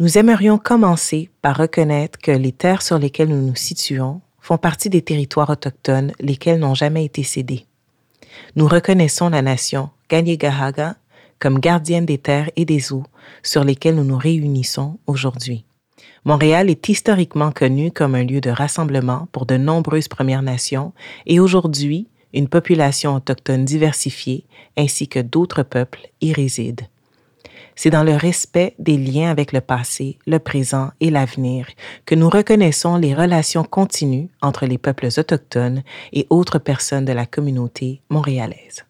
nous aimerions commencer par reconnaître que les terres sur lesquelles nous nous situons font partie des territoires autochtones lesquels n'ont jamais été cédés. Nous reconnaissons la nation Gahaga comme gardienne des terres et des eaux sur lesquelles nous nous réunissons aujourd'hui. Montréal est historiquement connu comme un lieu de rassemblement pour de nombreuses Premières Nations et aujourd'hui, une population autochtone diversifiée ainsi que d'autres peuples y résident. C'est dans le respect des liens avec le passé, le présent et l'avenir que nous reconnaissons les relations continues entre les peuples autochtones et autres personnes de la communauté montréalaise.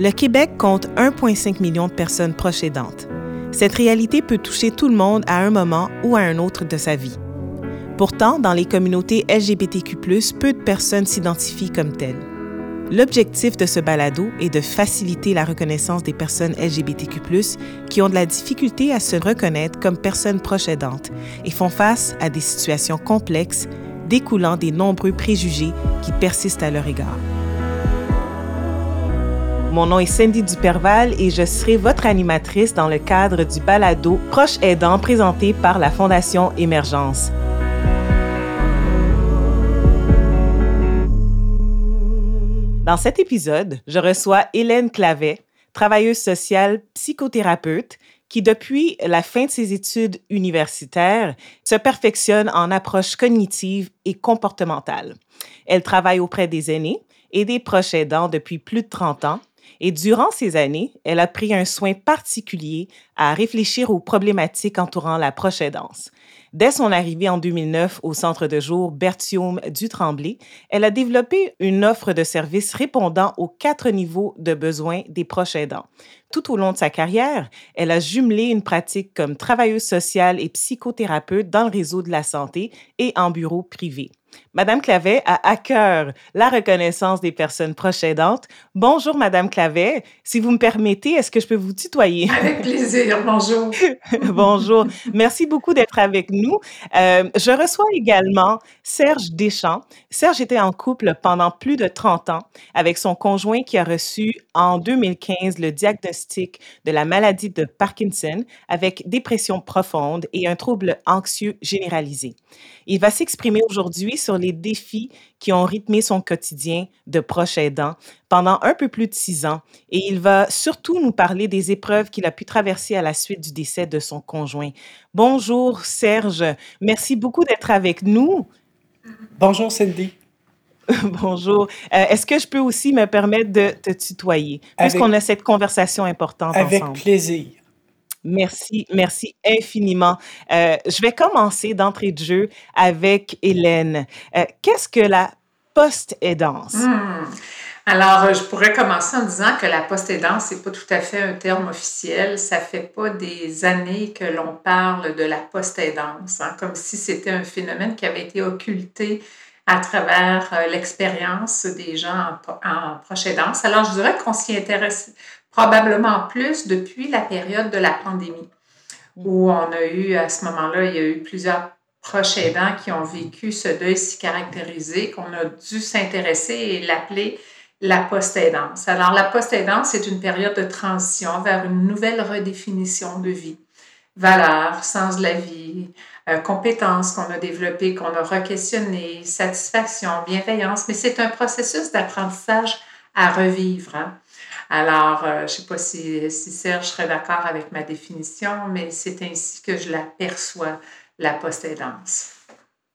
Le Québec compte 1,5 million de personnes proches aidantes. Cette réalité peut toucher tout le monde à un moment ou à un autre de sa vie. Pourtant, dans les communautés LGBTQ, peu de personnes s'identifient comme telles. L'objectif de ce balado est de faciliter la reconnaissance des personnes LGBTQ, qui ont de la difficulté à se reconnaître comme personnes proches aidantes et font face à des situations complexes découlant des nombreux préjugés qui persistent à leur égard. Mon nom est Cindy Duperval et je serai votre animatrice dans le cadre du balado Proche aidant présenté par la Fondation Émergence. Dans cet épisode, je reçois Hélène Clavet, travailleuse sociale psychothérapeute, qui depuis la fin de ses études universitaires se perfectionne en approche cognitive et comportementale. Elle travaille auprès des aînés et des proches aidants depuis plus de 30 ans et durant ces années, elle a pris un soin particulier à réfléchir aux problématiques entourant la proche aidance. Dès son arrivée en 2009 au centre de jour Berthiaume du Tremblay, elle a développé une offre de services répondant aux quatre niveaux de besoins des proches aidants. Tout au long de sa carrière, elle a jumelé une pratique comme travailleuse sociale et psychothérapeute dans le réseau de la santé et en bureau privé. Madame Clavet a à cœur la reconnaissance des personnes proches aidantes. Bonjour, Madame Clavet. Si vous me permettez, est-ce que je peux vous tutoyer? Avec plaisir. Bonjour. Bonjour. Merci beaucoup d'être avec nous. Euh, je reçois également Serge Deschamps. Serge était en couple pendant plus de 30 ans avec son conjoint qui a reçu en 2015 le diagnostic de la maladie de Parkinson avec dépression profonde et un trouble anxieux généralisé. Il va s'exprimer aujourd'hui sur les défis qui ont rythmé son quotidien de proche aidant pendant un peu plus de six ans et il va surtout nous parler des épreuves qu'il a pu traverser à la suite du décès de son conjoint. Bonjour Serge, merci beaucoup d'être avec nous. Bonjour Cindy. Bonjour. Euh, est-ce que je peux aussi me permettre de te tutoyer, puisqu'on a cette conversation importante avec ensemble? Avec plaisir. Merci, merci infiniment. Euh, je vais commencer d'entrée de jeu avec Hélène. Euh, qu'est-ce que la post-aidance? Hmm. Alors, je pourrais commencer en disant que la post-aidance, n'est pas tout à fait un terme officiel. Ça fait pas des années que l'on parle de la post-aidance, hein, comme si c'était un phénomène qui avait été occulté à travers euh, l'expérience des gens en, en proche aidance. Alors, je dirais qu'on s'y intéresse probablement plus depuis la période de la pandémie, où on a eu, à ce moment-là, il y a eu plusieurs proches aidants qui ont vécu ce deuil si caractérisé qu'on a dû s'intéresser et l'appeler la post-aidance. Alors, la post-aidance, c'est une période de transition vers une nouvelle redéfinition de vie, valeurs, sens de la vie, euh, compétences qu'on a développées, qu'on a re-questionnées, satisfaction, bienveillance, mais c'est un processus d'apprentissage à revivre. Hein. Alors, euh, je ne sais pas si, Serge serait d'accord avec ma définition, mais c'est ainsi que je l'aperçois, la post-aidance.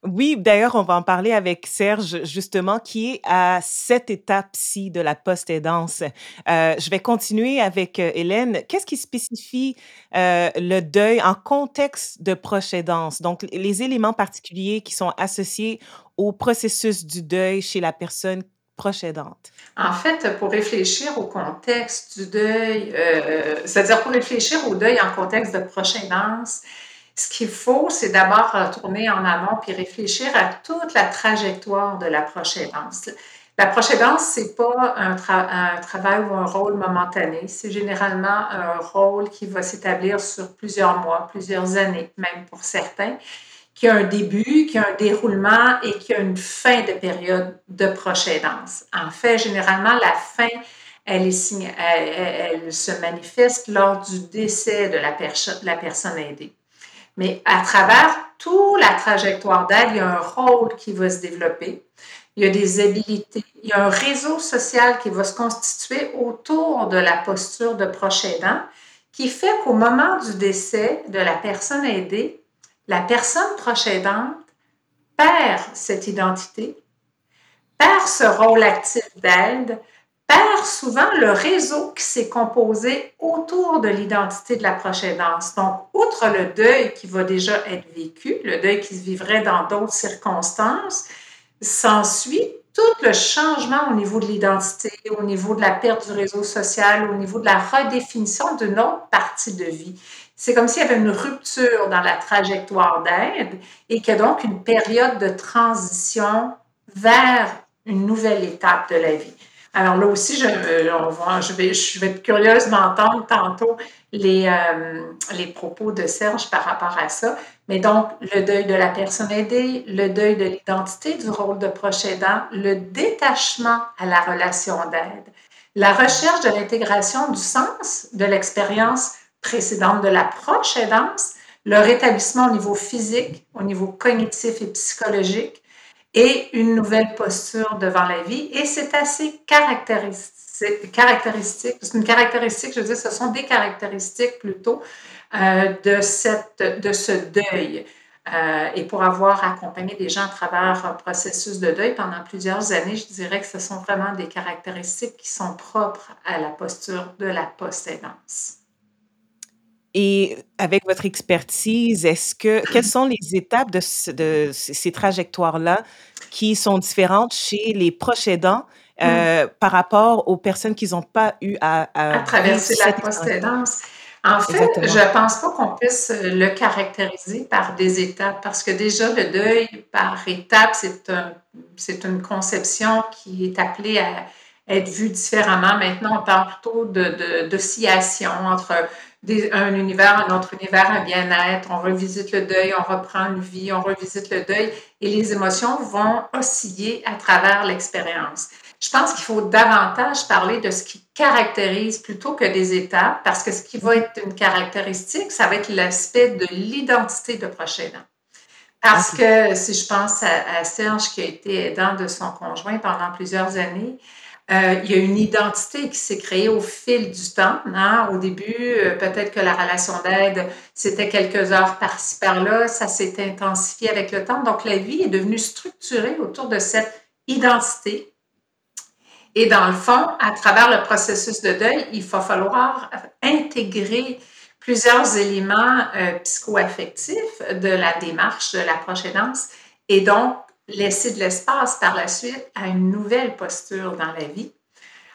Oui, d'ailleurs, on va en parler avec Serge, justement, qui est à cette étape-ci de la post-aidance. Euh, je vais continuer avec euh, Hélène. Qu'est-ce qui spécifie le deuil en contexte de proche aidance? Donc, les éléments particuliers qui sont associés au processus du deuil chez la personne En fait, pour réfléchir au contexte du deuil, euh, c'est-à-dire pour réfléchir au deuil en contexte de proche aidance, ce qu'il faut, c'est d'abord retourner en amont puis réfléchir à toute la trajectoire de la proche aidance. La proche aidance, ce n'est pas un, travail ou un rôle momentané. C'est généralement un rôle qui va s'établir sur plusieurs mois, plusieurs années, même pour certains, qui a un début, qui a un déroulement et qui a une fin de période de proche aidance. En fait, généralement, la fin, elle, se manifeste lors du décès de la, de la personne aidée. Mais à travers toute la trajectoire d'aide, il y a un rôle qui va se développer. Il y a des habilités. Il y a un réseau social qui va se constituer autour de la posture de proche aidant qui fait qu'au moment du décès de la personne aidée, la personne proche perd cette identité, perd ce rôle actif d'aide, perd souvent le réseau qui s'est composé autour de l'identité de la proche aidance. Donc, outre le deuil qui va déjà être vécu, le deuil qui se vivrait dans d'autres circonstances, s'ensuit tout le changement au niveau de l'identité, au niveau de la perte du réseau social, au niveau de la redéfinition d'une autre partie de vie. C'est comme s'il y avait une rupture dans la trajectoire d'aide et qu'il y a donc une période de transition vers une nouvelle étape de la vie. Alors là aussi, je, je vais être curieuse d'entendre tantôt les, euh, les propos de Serge par rapport à ça. Mais donc, le deuil de la personne aidée, le deuil de l'identité du rôle de proche aidant, le détachement à la relation d'aide, la recherche de l'intégration du sens de l'expérience précédente de la proche aidance, le rétablissement au niveau physique, au niveau cognitif et psychologique, et une nouvelle posture devant la vie. Et c'est assez caractéristique, caractéristique, c'est une caractéristique, je veux dire, ce sont des caractéristiques plutôt euh, de, cette, de ce deuil. Euh, et pour avoir accompagné des gens à travers un processus de deuil pendant plusieurs années, je dirais que ce sont vraiment des caractéristiques qui sont propres à la posture de la post-aidance. Et avec votre expertise, est-ce que quelles sont les étapes de, de ces trajectoires-là qui sont différentes chez les proches aidants mmh. euh, par rapport aux personnes qui n'ont pas eu à, à, traverser la post-aidance? En fait, je ne pense pas qu'on puisse le caractériser par des étapes parce que déjà, le deuil par étapes, c'est un, une conception qui est appelée à être vue différemment. Maintenant, on parle plutôt d'oscillation de, entre un univers, un autre univers, un bien-être, on revisite le deuil, on reprend une vie, on revisite le deuil. Et les émotions vont osciller à travers l'expérience. Je pense qu'il faut davantage parler de ce qui caractérise plutôt que des étapes, parce que ce qui va être une caractéristique, ça va être l'aspect de l'identité de prochain Parce que si je pense à, à Serge qui a été aidant de son conjoint pendant plusieurs années, euh, il y a une identité qui s'est créée au fil du temps. Hein. Au début, euh, peut-être que la relation d'aide, c'était quelques heures par-ci, par-là. Ça s'est intensifié avec le temps. Donc, la vie est devenue structurée autour de cette identité. Et dans le fond, à travers le processus de deuil, il va falloir intégrer plusieurs éléments euh, psychoaffectifs de la démarche de l'approche aidance et donc laisser de l'espace par la suite à une nouvelle posture dans la vie.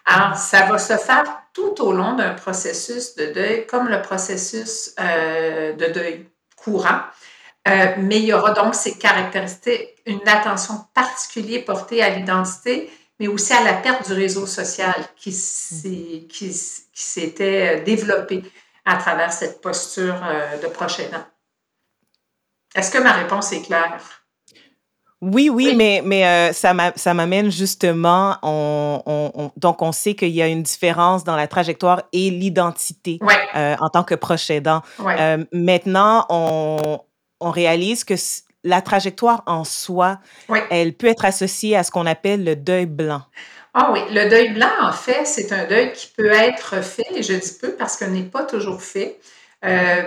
Alors, ça va se faire tout au long d'un processus de deuil, comme le processus euh, de deuil courant. Euh, mais il y aura donc ces caractéristiques, une attention particulière portée à l'identité, mais aussi à la perte du réseau social qui s'était développé à travers cette posture euh, de proche aidant. Est-ce que ma réponse est claire? Oui, oui, mais, mais euh, ça m'amène justement, on, donc on sait qu'il y a une différence dans la trajectoire et l'identité euh, en tant que proche aidant. Euh, maintenant, on, on réalise que la trajectoire en soi, elle peut être associée à ce qu'on appelle le deuil blanc. Ah oui, le deuil blanc, en fait, c'est un deuil qui peut être fait, et je dis peu parce qu'il n'est pas toujours fait,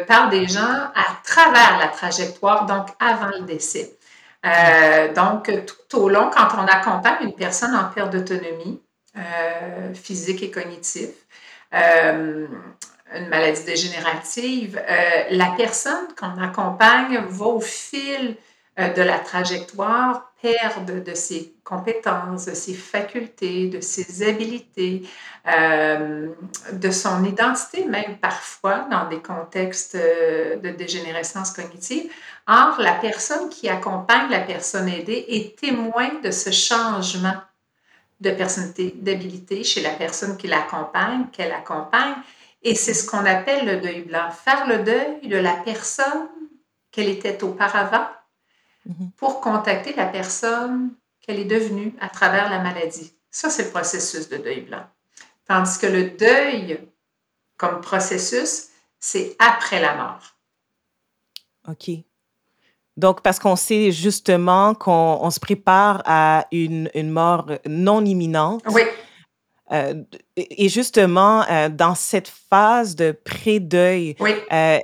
par des gens à travers la trajectoire, donc avant le décès. Euh, donc, tout au long, quand on accompagne une personne en perte d'autonomie euh, physique et cognitive, euh, une maladie dégénérative, la personne qu'on accompagne va au fil de la trajectoire perdre de ses compétences, de ses facultés, de ses habilités, de son identité même parfois dans des contextes de dégénérescence cognitive, Or, la personne qui accompagne la personne aidée est témoin de ce changement de personnalité, d'habilité chez la personne qui l'accompagne, qu'elle accompagne. Et c'est ce qu'on appelle le deuil blanc. Faire le deuil de la personne qu'elle était auparavant mhm. pour contacter la personne qu'elle est devenue à travers la maladie. Ça, c'est le processus de deuil blanc. Tandis que le deuil, comme processus, c'est après la mort. OK. Donc, parce qu'on sait justement qu'on se prépare à une, une mort non imminente. Oui. Euh, et justement, euh, dans cette phase de pré-deuil, euh,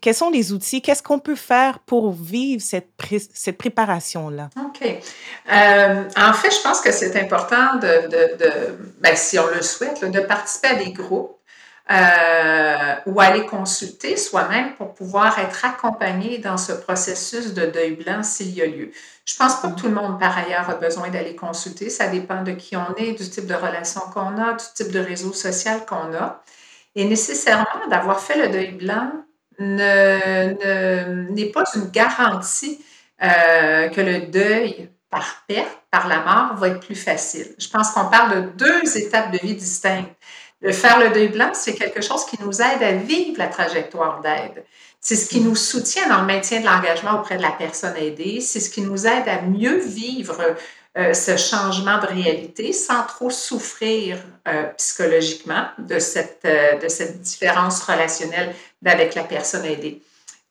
quels sont les outils? Qu'est-ce qu'on peut faire pour vivre cette, cette préparation-là? OK. en fait, je pense que c'est important de, de, de ben, si on le souhaite, de participer à des groupes euh, ou aller consulter soi-même pour pouvoir être accompagné dans ce processus de deuil blanc s'il y a lieu. Je pense pas que tout le monde, par ailleurs, a besoin d'aller consulter. Ça dépend de qui on est, du type de relation qu'on a, du type de réseau social qu'on a. Et nécessairement, d'avoir fait le deuil blanc n'est ne, pas une garantie euh, que le deuil par perte, par la mort, va être plus facile. Je pense qu'on parle de deux étapes de vie distinctes. Le faire le deuil blanc, c'est quelque chose qui nous aide à vivre la trajectoire d'aide. C'est ce qui nous soutient dans le maintien de l'engagement auprès de la personne aidée. C'est ce qui nous aide à mieux vivre euh, ce changement de réalité sans trop souffrir euh, psychologiquement de cette, euh, de cette différence relationnelle avec la personne aidée.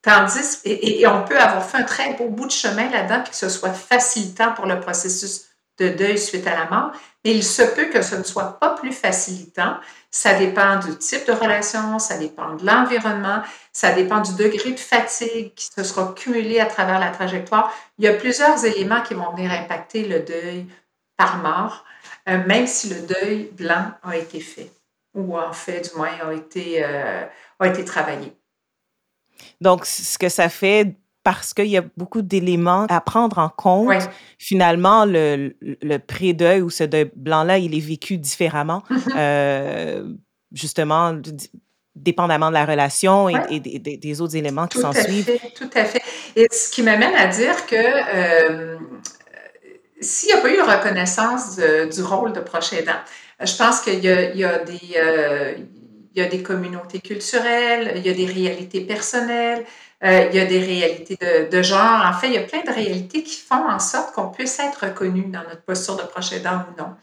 Tandis, et, et, on peut avoir fait un très beau bout de chemin là-dedans, puis que ce soit facilitant pour le processus de deuil suite à la mort, il se peut que ce ne soit pas plus facilitant. Ça dépend du type de relation, ça dépend de l'environnement, ça dépend du degré de fatigue qui se sera cumulé à travers la trajectoire. Il y a plusieurs éléments qui vont venir impacter le deuil par mort, euh, même si le deuil blanc a été fait, ou en fait, du moins, a été, euh, a été travaillé. Donc, ce que ça fait parce qu'il y a beaucoup d'éléments à prendre en compte. Finalement, le, le pré-deuil ou ce deuil blanc-là, il est vécu différemment, mm-hmm. euh, justement, dépendamment de la relation et, des, autres éléments qui s'en suivent. Tout à fait. Et ce qui m'amène à dire que euh, s'il n'y a pas eu de reconnaissance du rôle de proche aidant, je pense qu'il y, y, a des... Euh, il y a des communautés culturelles, il y a des réalités personnelles, euh, il y a des réalités de, genre. En fait, il y a plein de réalités qui font en sorte qu'on puisse être reconnu dans notre posture de proche aidant ou non.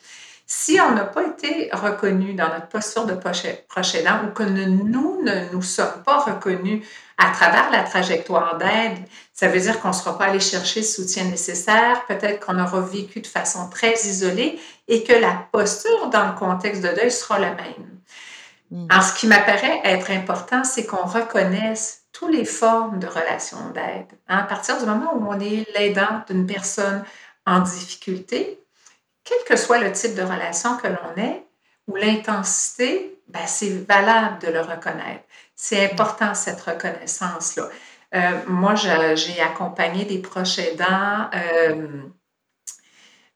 Si on n'a pas été reconnu dans notre posture de proche aidant ou que nous ne nous sommes pas reconnus à travers la trajectoire d'aide, ça veut dire qu'on ne sera pas allé chercher le soutien nécessaire, peut-être qu'on aura vécu de façon très isolée et que la posture dans le contexte de deuil sera la même. Mm. Alors, ce qui m'apparaît être important, c'est qu'on reconnaisse toutes les formes de relations d'aide. À partir du moment où on est l'aidant d'une personne en difficulté, quel que soit le type de relation que l'on est, ou l'intensité, ben, c'est valable de le reconnaître. C'est important cette reconnaissance-là. Euh, moi, j'ai accompagné des proches aidants, euh,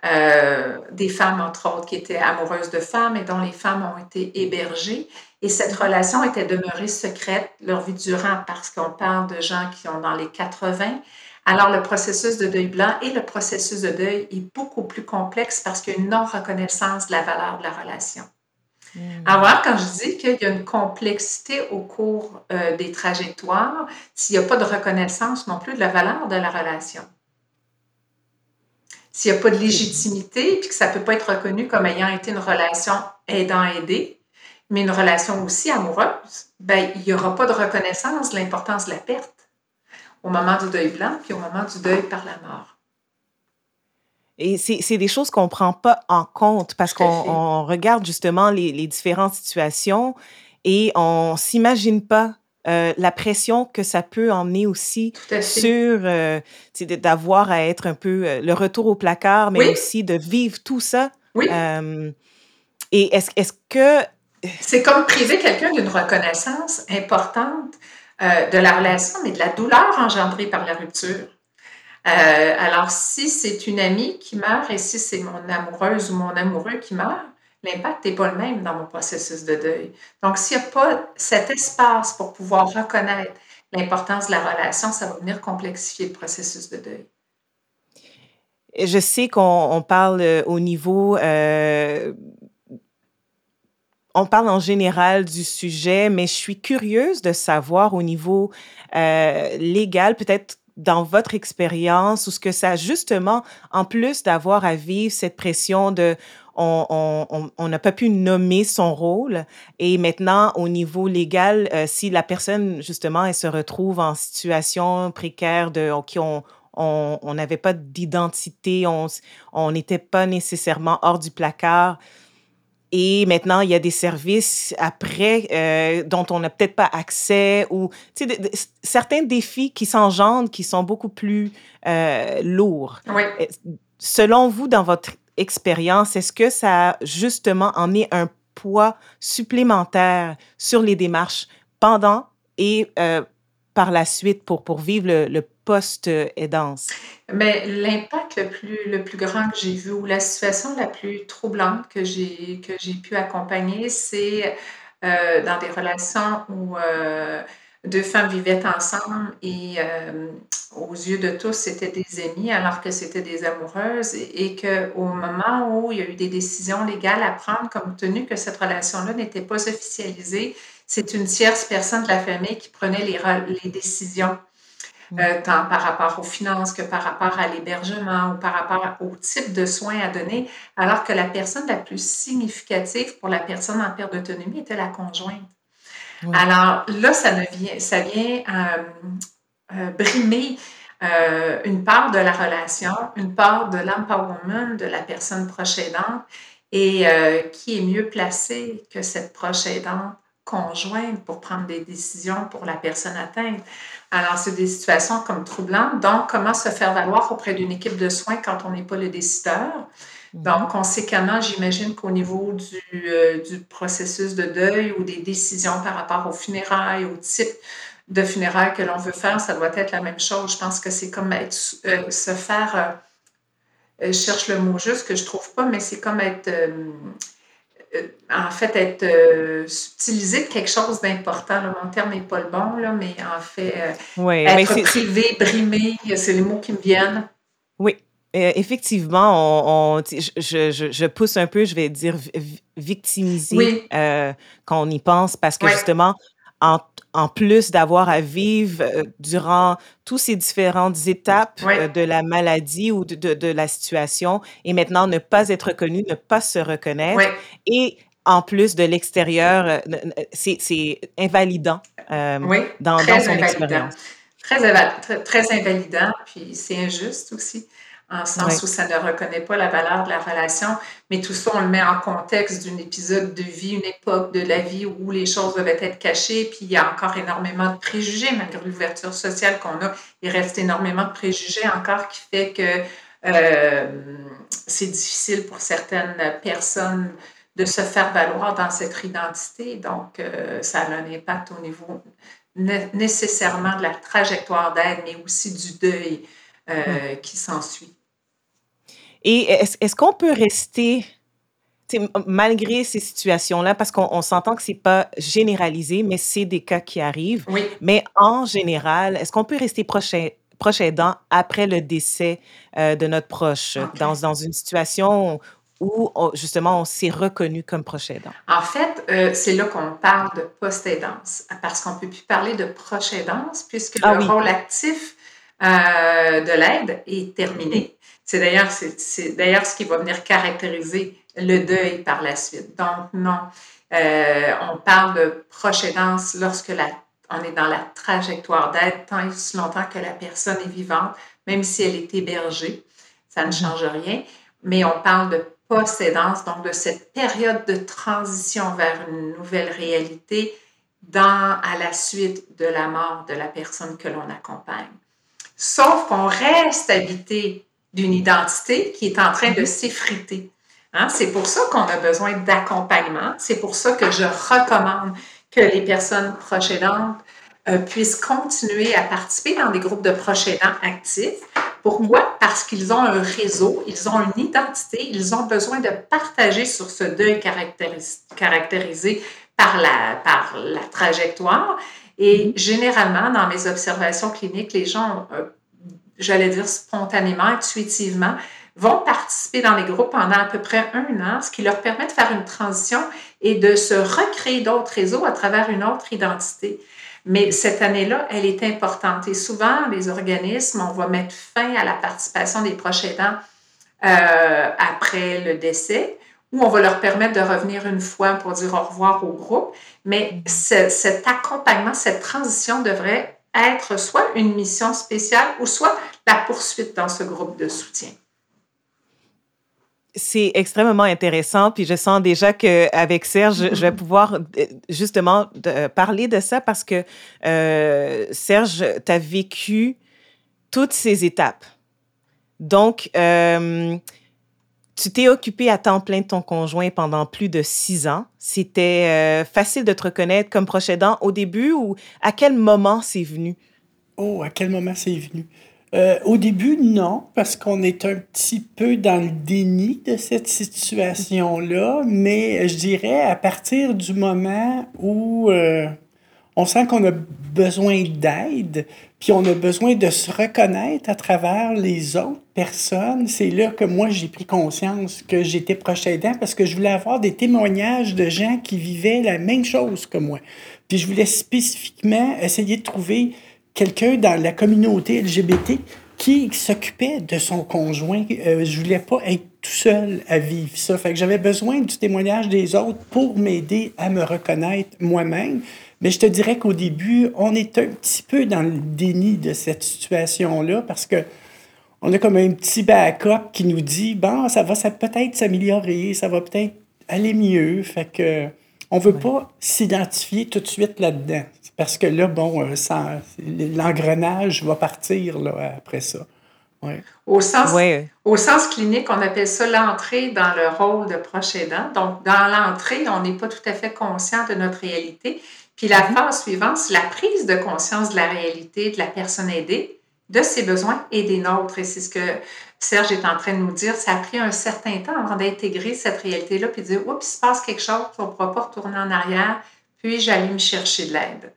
euh, des femmes, entre autres, qui étaient amoureuses de femmes et dont les femmes ont été hébergées. Et cette relation était demeurée secrète leur vie durant parce qu'on parle de gens qui ont dans les 80. Alors, le processus de deuil blanc et le processus de deuil est beaucoup plus complexe parce qu'il y a une non-reconnaissance de la valeur de la relation. Mmh. Alors, quand je dis qu'il y a une complexité au cours euh, des trajectoires, s'il n'y a pas de reconnaissance non plus de la valeur de la relation, s'il n'y a pas de légitimité, puis que ça ne peut pas être reconnu comme ayant été une relation aidant-aidé, mais une relation aussi amoureuse, ben, il n'y aura pas de reconnaissance de l'importance de la perte au moment du deuil blanc, puis au moment du deuil par la mort. Et c'est des choses qu'on ne prend pas en compte parce qu'on regarde justement les, les, différentes situations et on ne s'imagine pas euh, la pression que ça peut emmener aussi sur euh, d'avoir à être un peu euh, le retour au placard, mais aussi de vivre tout ça. Oui. et est-ce est que c'est comme priver quelqu'un d'une reconnaissance importante euh, de la relation, mais de la douleur engendrée par la rupture. Euh, alors, si c'est une amie qui meurt et si c'est mon amoureuse ou mon amoureux qui meurt, l'impact n'est pas le même dans mon processus de deuil. Donc, s'il n'y a pas cet espace pour pouvoir reconnaître l'importance de la relation, ça va venir complexifier le processus de deuil. Je sais qu'on parle euh, au niveau on parle en général du sujet, mais je suis curieuse de savoir au niveau euh, légal, peut-être dans votre expérience ou ce que ça, justement, en plus d'avoir à vivre cette pression de on n'a pas pu nommer son rôle et maintenant, au niveau légal, euh, si la personne, justement, elle se retrouve en situation précaire de on on n'avait pas d'identité, on n'était pas nécessairement hors du placard. Et maintenant, il y a des services après euh, dont on n'a peut-être pas accès ou certains défis qui s'engendrent qui sont beaucoup plus euh, lourds. Oui. Selon vous, dans votre expérience, est-ce que ça justement en est un poids supplémentaire sur les démarches pendant et euh, par la suite pour, pour vivre le, le Mais l'impact le plus, le plus grand que j'ai vu ou la situation la plus troublante que j'ai, que j'ai pu accompagner, c'est euh, dans des relations où euh, deux femmes vivaient ensemble et euh, aux yeux de tous, c'était des amis alors que c'était des amoureuses et, et qu'au moment où il y a eu des décisions légales à prendre, comme tenu que cette relation-là n'était pas officialisée, c'est une tierce personne de la famille qui prenait les, les décisions. Euh, tant par rapport aux finances que par rapport à l'hébergement ou par rapport au type de soins à donner, alors que la personne la plus significative pour la personne en perte d'autonomie était la conjointe. Alors là, ça, vient, ça vient euh, euh, brimer une part de la relation, une part de l'empowerment de la personne proche aidante et qui est mieux placée que cette proche aidante conjointe pour prendre des décisions pour la personne atteinte. Alors, c'est des situations comme troublantes. Donc, comment se faire valoir auprès d'une équipe de soins quand on n'est pas le décideur? Mhm. Donc, conséquemment, j'imagine qu'au niveau du, euh, du, processus de deuil ou des décisions par rapport aux funérailles, au type de funérailles que l'on veut faire, ça doit être la même chose. Je pense que c'est comme être, euh, se faire, euh, je cherche le mot juste que je trouve pas, mais c'est comme être en fait, être euh, subtilisé de quelque chose d'important. Mon terme n'est pas le bon, là, mais en fait, euh, être privé, brimé, c'est les mots qui me viennent. Oui, effectivement, on, je, je, je, pousse un peu, je vais dire victimiser quand on y pense, parce que justement, en, en plus d'avoir à vivre euh, durant toutes ces différentes étapes euh, de la maladie ou de, de, de, la situation et maintenant ne pas être reconnu, ne pas se reconnaître et en plus de l'extérieur, euh, c'est invalidant dans, dans, son expérience. Très, très invalidant, puis c'est injuste aussi en sens où ça ne reconnaît pas la valeur de la relation, mais tout ça, on le met en contexte d'un épisode de vie, une époque de la vie où les choses devaient être cachées, puis il y a encore énormément de préjugés, malgré l'ouverture sociale qu'on a, il reste énormément de préjugés encore qui fait que euh, c'est difficile pour certaines personnes de se faire valoir dans cette identité. Donc, euh, ça a un impact au niveau nécessairement de la trajectoire d'aide, mais aussi du deuil euh, qui s'ensuit. Et est-ce qu'on peut rester, malgré ces situations-là, parce qu'on s'entend que c'est pas généralisé, mais c'est des cas qui arrivent. Oui. Mais en général, est-ce qu'on peut rester proche, proche aidant après le décès euh, de notre proche, dans, dans une situation où justement on s'est reconnu comme proche aidant? En fait, euh, c'est là qu'on parle de post-aidance, parce qu'on ne peut plus parler de proche aidance, puisque ah le rôle actif euh, de l'aide est terminé. C'est d'ailleurs, c'est, d'ailleurs ce qui va venir caractériser le deuil par la suite. Donc, non, euh, on parle de proche aidance lorsque la, on est dans la trajectoire d'aide tant et aussi longtemps que la personne est vivante, même si elle est hébergée, ça ne mm-hmm. change rien. Mais on parle de post-aidance, donc de cette période de transition vers une nouvelle réalité dans, à la suite de la mort de la personne que l'on accompagne. Sauf qu'on reste habité d'une identité qui est en train de mhm. s'effriter. Hein? C'est pour ça qu'on a besoin d'accompagnement. C'est pour ça que je recommande que les personnes proches aidantes euh, puissent continuer à participer dans des groupes de proches aidants actifs. Pourquoi? Parce qu'ils ont un réseau, ils ont une identité, ils ont besoin de partager sur ce deuil caractérisé par la, par la trajectoire. Et mhm. généralement, dans mes observations cliniques, les gens euh, j'allais dire spontanément, intuitivement, vont participer dans les groupes pendant à peu près un an, ce qui leur permet de faire une transition et de se recréer d'autres réseaux à travers une autre identité. Mais cette année-là, elle est importante. Et souvent, les organismes, on va mettre fin à la participation des proches aidants euh, après le décès, ou on va leur permettre de revenir une fois pour dire au revoir au groupe. Mais cet accompagnement, cette transition devrait être soit une mission spéciale ou soit la poursuite dans ce groupe de soutien c'est extrêmement intéressant, puis je sens déjà qu'avec Serge, je vais pouvoir euh, justement parler de ça parce que euh, Serge, tu as vécu toutes ces étapes. Donc, euh, tu t'es occupé à temps plein de ton conjoint pendant plus de six ans. C'était facile de te reconnaître comme proche au début ou à quel moment c'est venu? Oh, à quel moment c'est venu? Euh, au début, non, parce qu'on est un petit peu dans le déni de cette situation-là, mais je dirais à partir du moment où euh, on sent qu'on a besoin d'aide, puis on a besoin de se reconnaître à travers les autres personnes, c'est là que moi j'ai pris conscience que j'étais proche aidant parce que je voulais avoir des témoignages de gens qui vivaient la même chose que moi. Puis je voulais spécifiquement essayer de trouver quelqu'un dans la communauté LGBT qui s'occupait de son conjoint. Euh, je voulais pas être tout seul à vivre ça. Fait que j'avais besoin du témoignage des autres pour m'aider à me reconnaître moi-même. Mais je te dirais qu'au début, on est un petit peu dans le déni de cette situation-là parce que on a comme un petit backup qui nous dit bon, ça va ça peut-être s'améliorer, ça va peut-être aller mieux. Fait que on veut pas s'identifier tout de suite là-dedans. Parce que là, bon, euh, l'engrenage va partir là, après ça. Au, sens, au sens clinique, on appelle ça l'entrée dans le rôle de proche aidant. Donc, dans l'entrée, on n'est pas tout à fait conscient de notre réalité. Puis la mm-hmm. phase suivante, c'est la prise de conscience de la réalité de la personne aidée, de ses besoins et des nôtres. Et c'est ce que Serge est en train de nous dire. Ça a pris un certain temps avant d'intégrer cette réalité-là, puis de dire, oups, il se passe quelque chose, on ne pourra pas retourner en arrière, puis j'allais me chercher de l'aide.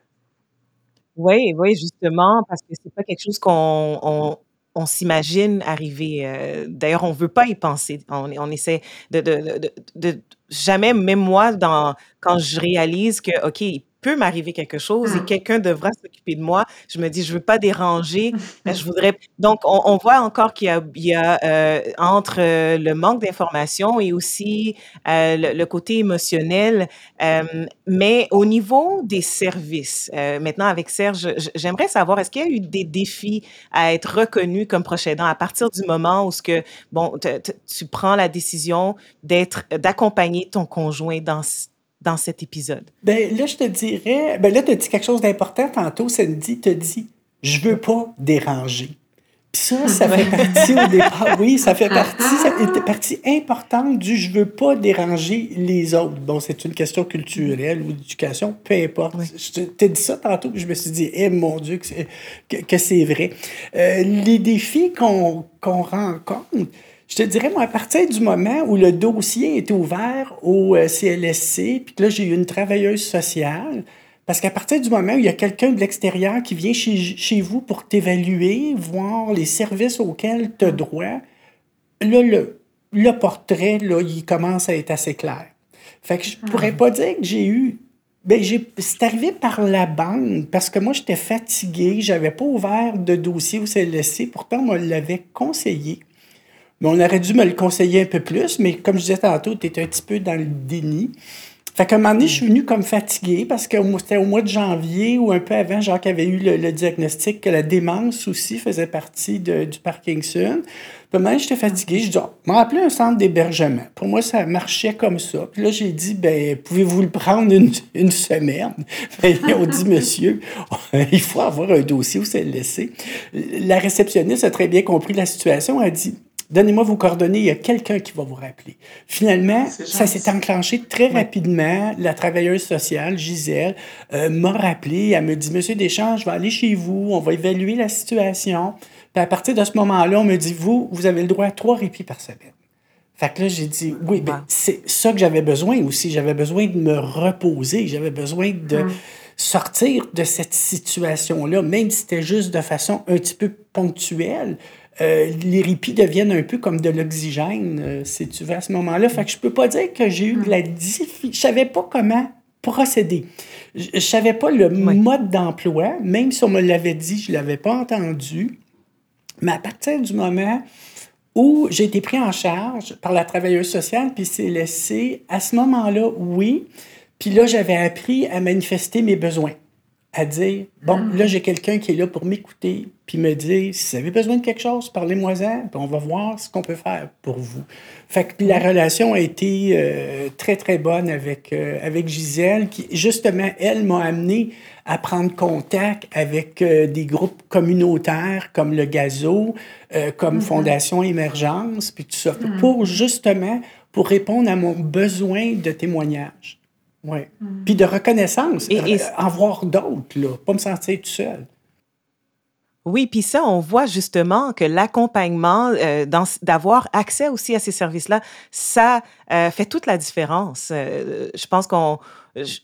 Oui, oui, justement, parce que c'est pas quelque chose qu'on on, on s'imagine arriver. Euh, d'ailleurs, on veut pas y penser. On, essaie de, jamais, même moi, dans, quand je réalise que, OK, peut m'arriver quelque chose et mmh. quelqu'un devra s'occuper de moi. Je me dis, je veux pas déranger. je voudrais. Donc, on, voit encore qu'il y a, il y a euh, entre euh, le manque d'information et aussi euh, le, côté émotionnel. mais au niveau des services, maintenant avec Serge, j'aimerais savoir, est-ce qu'il y a eu des défis à être reconnu comme proche aidant à partir du moment où ce que, bon, tu prends la décision d'être, d'accompagner ton conjoint dans dans cet épisode? Ben là, je te dirais, ben là, tu as dit quelque chose d'important tantôt, Cindy, te dit, je veux pas déranger. Puis ça, ça fait partie au départ, oui, ça fait partie, ça fait partie importante du je veux pas déranger les autres. Bon, c'est une question culturelle ou d'éducation, peu importe. Je t'ai dit ça tantôt, puis je me suis dit, eh mon Dieu, que c'est vrai. Euh, les défis qu'on rencontre, je te dirais, moi, à partir du moment où le dossier est ouvert au euh, CLSC, puis que là, j'ai eu une travailleuse sociale, parce qu'à partir du moment où il y a quelqu'un de l'extérieur qui vient chez, chez vous pour t'évaluer, voir les services auxquels tu as droit, là, le, le portrait, là, il commence à être assez clair. Fait que je pourrais pas dire que j'ai eu ben, c'est arrivé par la bande, parce que moi, j'étais fatigué, j'avais pas ouvert de dossier au CLSC, pourtant, on me l'avait conseillé on aurait dû me le conseiller un peu plus, mais comme je disais tantôt, tu étais un petit peu dans le déni. Fait qu'à un moment donné, je suis venu comme fatigué parce que c'était au mois de janvier ou un peu avant, Jacques avait eu le, diagnostic que la démence aussi faisait partie du Parkinson. Puis moi, j'étais fatigué. Je dis, oh, m'a appelé un centre d'hébergement. Pour moi, ça marchait comme ça. Puis là, j'ai dit, ben, pouvez-vous le prendre une, semaine? Puis on dit, monsieur, il faut avoir un dossier où c'est le laisser. La réceptionniste a très bien compris la situation. Elle a dit, Donnez-moi vos coordonnées, il y a quelqu'un qui va vous rappeler. Finalement, ça s'est enclenché très rapidement. La travailleuse sociale, Gisèle, euh, m'a rappelé. Elle me dit Monsieur Deschamps, je vais aller chez vous, on va évaluer la situation. Puis à partir de ce moment-là, on me dit Vous, vous avez le droit à trois répits par semaine. Fait que là, j'ai dit Oui, ben, c'est ça que j'avais besoin aussi. J'avais besoin de me reposer. J'avais besoin de. Hum. sortir de cette situation-là, même si c'était juste de façon un petit peu ponctuelle, euh, les répits deviennent un peu comme de l'oxygène, euh, si tu veux, à ce moment-là. Fait que je peux pas dire que j'ai eu de la difficulté. Je savais pas comment procéder. Je ne savais pas le mode d'emploi, même si on me l'avait dit, je ne l'avais pas entendu. Mais à partir du moment où j'ai été pris en charge par la travailleuse sociale, puis c'est laissé, à ce moment-là, oui. Puis là, j'avais appris à manifester mes besoins à dire bon, mm. là, j'ai quelqu'un qui est là pour m'écouter, puis me dire si vous avez besoin de quelque chose, parlez-moi-en, puis on va voir ce qu'on peut faire pour vous. Fait que la mm. relation a été euh, très, très bonne avec, euh, avec Gisèle, qui, justement, elle m'a amené à prendre contact avec euh, des groupes communautaires comme le Gazo, comme mm-hmm. Fondation Émergence, puis tout ça, pour justement pour répondre à mon besoin de témoignage. Oui. Mm. Puis de reconnaissance, et, et... en voir d'autres, là, pas me sentir tout seul. Oui, puis ça, on voit justement que l'accompagnement, euh, d'avoir accès aussi à ces services-là, ça euh, fait toute la différence. Euh, je pense qu'on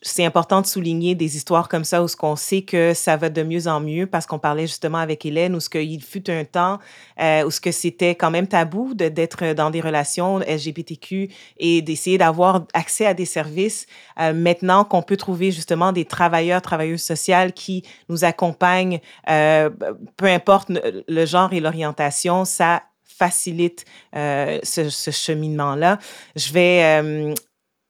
c'est important de souligner des histoires comme ça où ce qu'on sait que ça va de mieux en mieux parce qu'on parlait justement avec Hélène où ce qu'il fut un temps euh, où ce que c'était quand même tabou d'être dans des relations LGBTQ et d'essayer d'avoir accès à des services. Euh, maintenant qu'on peut trouver justement des travailleurs, travailleuses sociales qui nous accompagnent, euh, peu importe le genre et l'orientation, ça facilite ce, cheminement-là. Je vais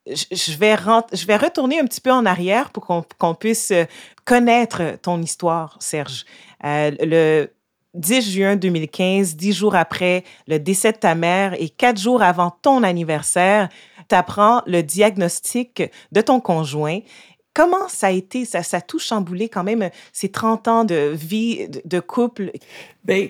je vais, je vais retourner un petit peu en arrière pour qu'on puisse euh, connaître ton histoire, Serge. Euh, le 10 juin 2015, dix jours après le décès de ta mère et quatre jours avant ton anniversaire, tu apprends le diagnostic de ton conjoint. Comment ça a été? Ça, ça a tout chamboulé quand même, ces 30 ans de vie, de, couple? Bien,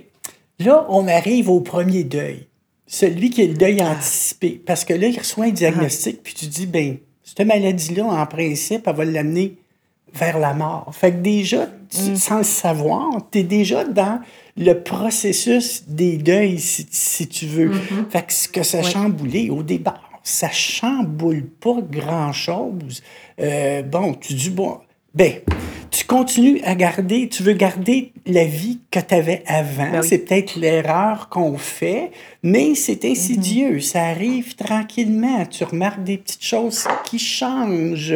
là, on arrive au premier deuil celui qui est le deuil ah. anticipé. Parce que là, il reçoit un diagnostic, ah. puis tu dis, ben, cette maladie-là, en principe, elle va l'amener vers la mort. Fait que déjà, mm. sans le savoir, tu es déjà dans le processus des deuils, si, tu veux. Mm-hmm. Fait que ce que ça chamboulé au départ, ça chamboule pas grand-chose. Euh, bon, tu dis, bon, ben, tu continues à garder, tu veux garder la vie que tu avais avant. Ben c'est peut-être l'erreur qu'on fait, mais c'est insidieux. Mm-hmm. Ça arrive tranquillement. Tu remarques des petites choses qui changent.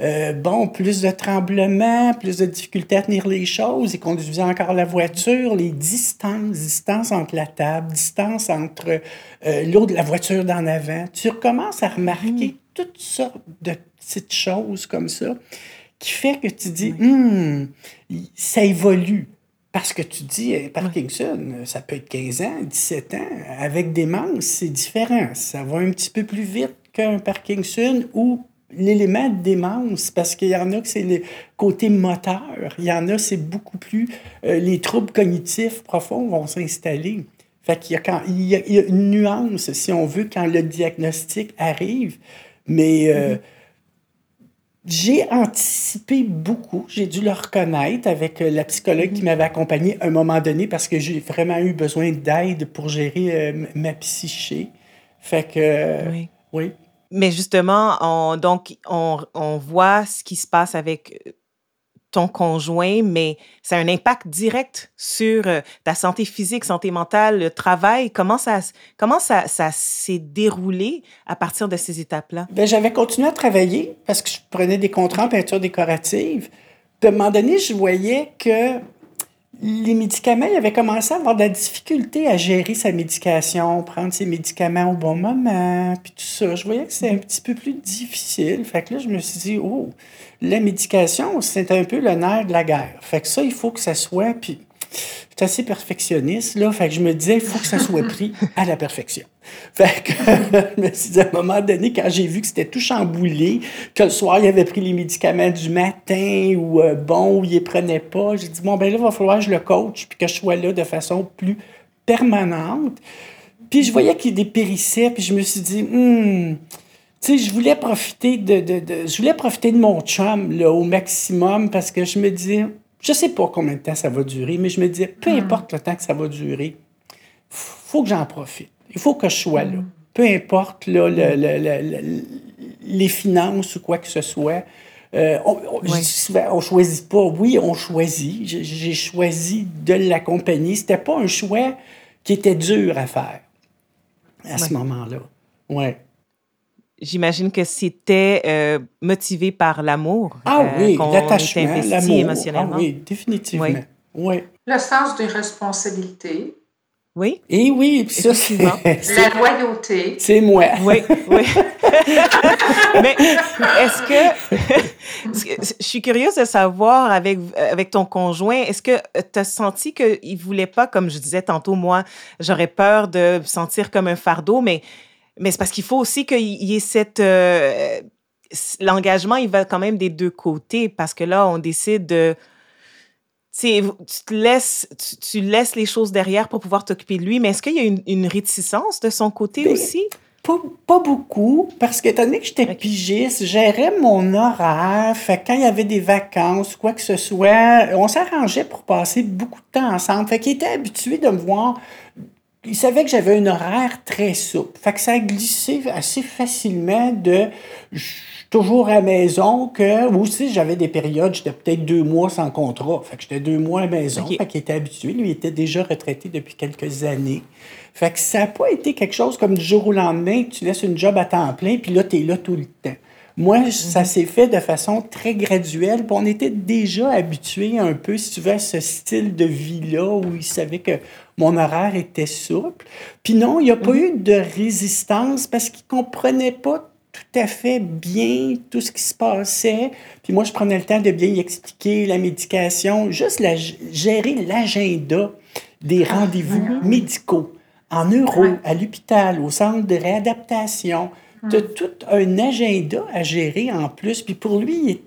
Euh, bon, plus de tremblements, plus de difficultés à tenir les choses. Et conduisait encore la voiture, les distances, distances entre la table, distance entre euh, l'eau de la voiture d'en avant. Tu recommences à remarquer mm-hmm. toutes sortes de petites choses comme ça qui fait que tu dis, hum, ça évolue. Parce que tu dis, euh, Parkinson, ça peut être 15 ans, 17 ans. Avec démence, c'est différent. Ça va un petit peu plus vite qu'un Parkinson ou l'élément de démence, parce qu'il y en a que c'est le côté moteur. Il y en a, c'est beaucoup plus... Euh, les troubles cognitifs profonds vont s'installer. Fait qu'il y a, quand, il y a, une nuance, si on veut, quand le diagnostic arrive. Mais... Euh, mm-hmm. J'ai anticipé beaucoup, j'ai dû le reconnaître avec euh, la psychologue qui m'avait accompagné à un moment donné parce que j'ai vraiment eu besoin d'aide pour gérer euh, ma psyché. Fait que, oui. oui. Mais justement, on, donc, on, on voit ce qui se passe avec ton conjoint, mais ça a un impact direct sur euh, ta santé physique, santé mentale, le travail. Comment ça, comment ça, ça s'est déroulé à partir de ces étapes-là? Bien, j'avais continué à travailler parce que je prenais des contrats en peinture décorative. De un moment donné, je voyais que les médicaments, il avait commencé à avoir de la difficulté à gérer sa médication, prendre ses médicaments au bon moment, puis tout ça. Je voyais que c'était un petit peu plus difficile. Fait que là, je me suis dit, oh, la médication, c'est un peu le nerf de la guerre. Fait que ça, il faut que ça soit, puis je suis assez perfectionniste, là. Fait que je me disais, il faut que ça soit pris à la perfection. Fait que je me suis dit, à un moment donné, quand j'ai vu que c'était tout chamboulé, que le soir, il avait pris les médicaments du matin ou euh, bon, ou il les prenait pas, j'ai dit, bon, ben là, il va falloir que je le coach puis que je sois là de façon plus permanente. Puis je voyais qu'il dépérissait, puis je me suis dit, hmm, tu sais, je voulais profiter de, de, de, je voulais profiter de mon chum là, au maximum parce que je me disais, je sais pas combien de temps ça va durer, mais je me disais, peu hmm. importe le temps que ça va durer, faut que j'en profite. Il faut que je sois là. Peu importe là, les finances ou quoi que ce soit. Euh, on, on, choisit pas. Oui, on choisit. J'ai choisi de l'accompagner. C'était pas un choix qui était dur à faire à ce moment-là. Ouais. j'imagine que c'était euh, motivé par l'amour. Ah euh, oui, l'attachement, l'amour. émotionnellement. Ah oui, définitivement. Oui. Oui. Le sens des responsabilités, Oui, Et oui, puis ça, c'est, la loyauté. c'est moi. oui, oui. Mais est-ce que, je suis curieuse de savoir avec, avec ton conjoint, est-ce que tu as senti qu'il voulait pas, comme je disais tantôt, moi, j'aurais peur de me sentir comme un fardeau, mais, mais c'est parce qu'il faut aussi qu'il y ait cette... euh, L'engagement, il va quand même des deux côtés parce que là, on décide de... Tu te laisses, tu, tu laisses les choses derrière pour pouvoir t'occuper de lui, mais est-ce qu'il y a une, une réticence de son côté Ben, aussi? Pas, pas beaucoup, parce que étant donné que j'étais Ok. pigiste, gérais mon horaire. Fait quand il y avait des vacances, quoi que ce soit, on s'arrangeait pour passer beaucoup de temps ensemble. Fait qu'il était habitué de me voir. Il savait que j'avais un horaire très souple. Fait que ça a glissé assez facilement de je toujours à la maison que ou aussi j'avais des périodes, j'étais peut-être deux mois sans contrat. Fait que j'étais deux mois à la maison. Ok. Fait qu'il était habitué. Lui, il était déjà retraité depuis quelques années. Fait que ça n'a pas été quelque chose comme du jour au lendemain que tu laisses une job à temps plein, puis là, tu es là tout le temps. Moi, ça s'est fait de façon très graduelle. Puis on était déjà habitués un peu, si tu veux, à ce style de vie-là où il savait que mon horaire était souple. Puis non, il n'y a pas eu de résistance parce qu'il ne comprenait pas tout à fait bien tout ce qui se passait. Puis moi, je prenais le temps de bien y expliquer la médication, juste la, gérer l'agenda des rendez-vous médicaux en euro, Ouais. à l'hôpital, au centre de réadaptation. Tu as tout un agenda à gérer en plus. Puis pour lui, il,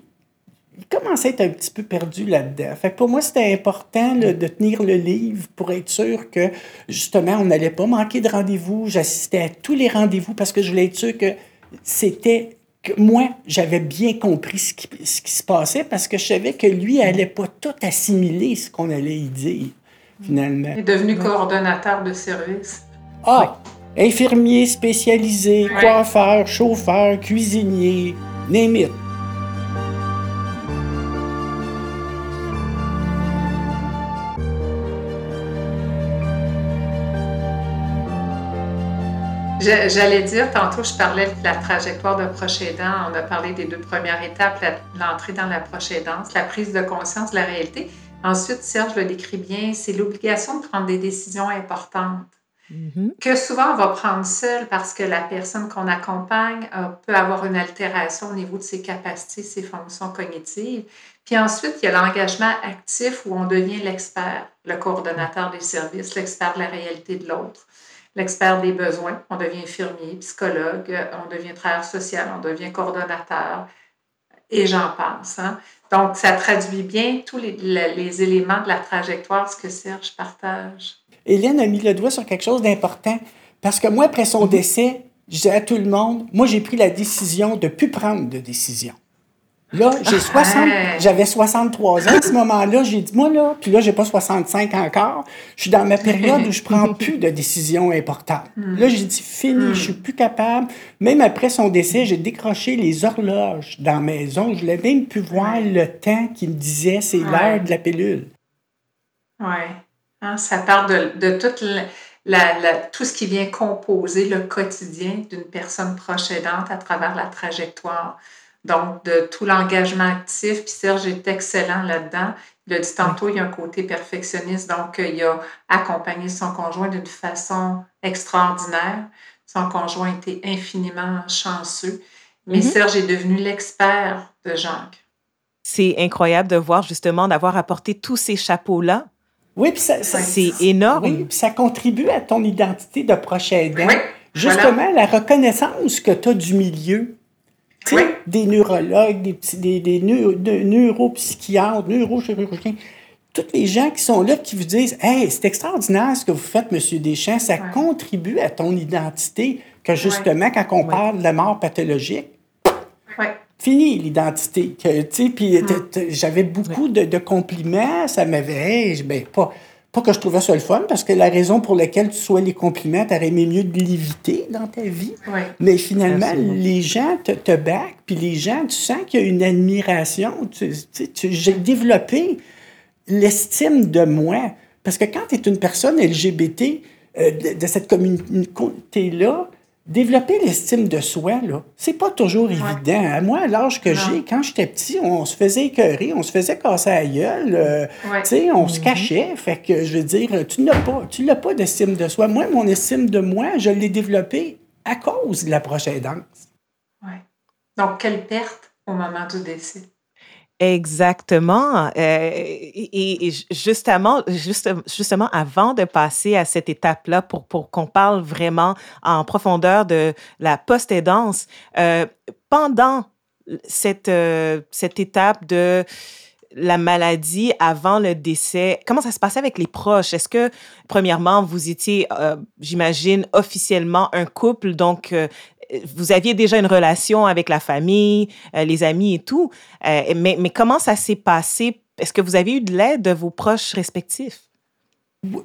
il commençait à être un petit peu perdu là-dedans. Fait que pour moi, c'était important là, de tenir le livre pour être sûr que, justement, on n'allait pas manquer de rendez-vous. J'assistais à tous les rendez-vous parce que je voulais être sûr que c'était que moi, j'avais bien compris ce qui, ce qui se passait parce que je savais que lui n'allait pas tout assimiler ce qu'on allait y dire, finalement. Il est devenu coordonnateur de service. Ah, infirmier spécialisé, Ouais. coiffeur, chauffeur, cuisinier, name J'allais dire, tantôt, je parlais de la trajectoire de proche aidant. On a parlé des deux premières étapes, l'entrée dans la proche aidance, la prise de conscience de la réalité. Ensuite, Serge le décrit bien, c'est l'obligation de prendre des décisions importantes Mhm. que souvent on va prendre seul parce que la personne qu'on accompagne euh, peut avoir une altération au niveau de ses capacités, ses fonctions cognitives. Puis ensuite, il y a l'engagement actif où on devient l'expert, le coordonnateur des services, l'expert de la réalité de l'autre, l'expert des besoins. On devient infirmier, psychologue, on devient travailleur social, on devient coordonnateur, et j'en passe. hein. Donc, ça traduit bien tous les, les- les éléments de la trajectoire, ce que Serge partage. Hélène a mis le doigt sur quelque chose d'important. Parce que moi, après son décès, je disais à tout le monde, moi, j'ai pris la décision de ne plus prendre de décision. Là, j'ai 60, Ouais. j'avais 63 ans à ce moment-là. J'ai dit, moi, là, puis là, j'ai pas 65 encore. Je suis dans ma période où je prends plus de décisions importantes. Là, j'ai dit, fini, je suis plus capable. Même après son décès, j'ai décroché les horloges dans la maison. Je voulais même plus voir le temps qui me disait, c'est l'heure de la pilule. Oui. ça part de, de toute la- la- la- tout ce qui vient composer le quotidien d'une personne proche aidante à travers la trajectoire. Donc, de tout l'engagement actif. Puis Serge est excellent là-dedans. Il a dit tantôt, il y a un côté perfectionniste. Donc, euh, il a accompagné son conjoint d'une façon extraordinaire. Son conjoint était infiniment chanceux. Mais Mhm. Serge est devenu l'expert de Jacques. C'est incroyable de voir justement d'avoir apporté tous ces chapeaux-là. Oui, puis ça, ça- C'est énorme. Oui, puis ça contribue à ton identité de proche aidant. Oui, Justement, la reconnaissance que tu as du milieu. Oui. des neurologues, des, des, des neu- de- neuropsychiatres, neurochirurgiens, tous les gens qui sont là qui vous disent Hey, c'est extraordinaire ce que vous faites, M. Deschamps, ça Ouais. contribue à ton identité. Que justement, quand on Ouais. parle de mort pathologique, fini l'identité. Puis t- j'avais beaucoup de, de compliments. Ça m'avait. hey, ben, pas, pas que je trouvais ça le fun, parce que la raison pour laquelle tu sois les compliments, t'aurais aimé mieux de l'éviter dans ta vie. Oui. Mais finalement, Absolument. les gens te, te back, puis les gens, tu sens qu'il y a une admiration. Tu, tu- J'ai développé l'estime de moi. Parce que quand tu es une personne LGBT euh, de, de cette communauté-là, développer l'estime de soi, là, c'est pas toujours évident. Moi, à l'âge que j'ai, quand j'étais petit, on se faisait écœurer, on se faisait casser la gueule, euh, tu sais, on se mhm. cachait. Fait que, je veux dire, tu n'as pas, tu n'as pas d'estime de soi. Moi, mon estime de moi, je l'ai développée à cause de la prochaine danse. Oui. Donc, quelle perte au moment du décès? Exactement. Euh, et, justement, juste, justement, avant de passer à cette étape-là, pour, pour qu'on parle vraiment en profondeur de la post-aidance, euh, pendant cette, euh, cette étape de la maladie avant le décès, comment ça se passait avec les proches? Est-ce que, premièrement, vous étiez, j'imagine, officiellement un couple, donc vous aviez déjà une relation avec la famille, euh, les amis et tout, euh, mais, mais comment ça s'est passé? Est-ce que vous avez eu de l'aide de vos proches respectifs?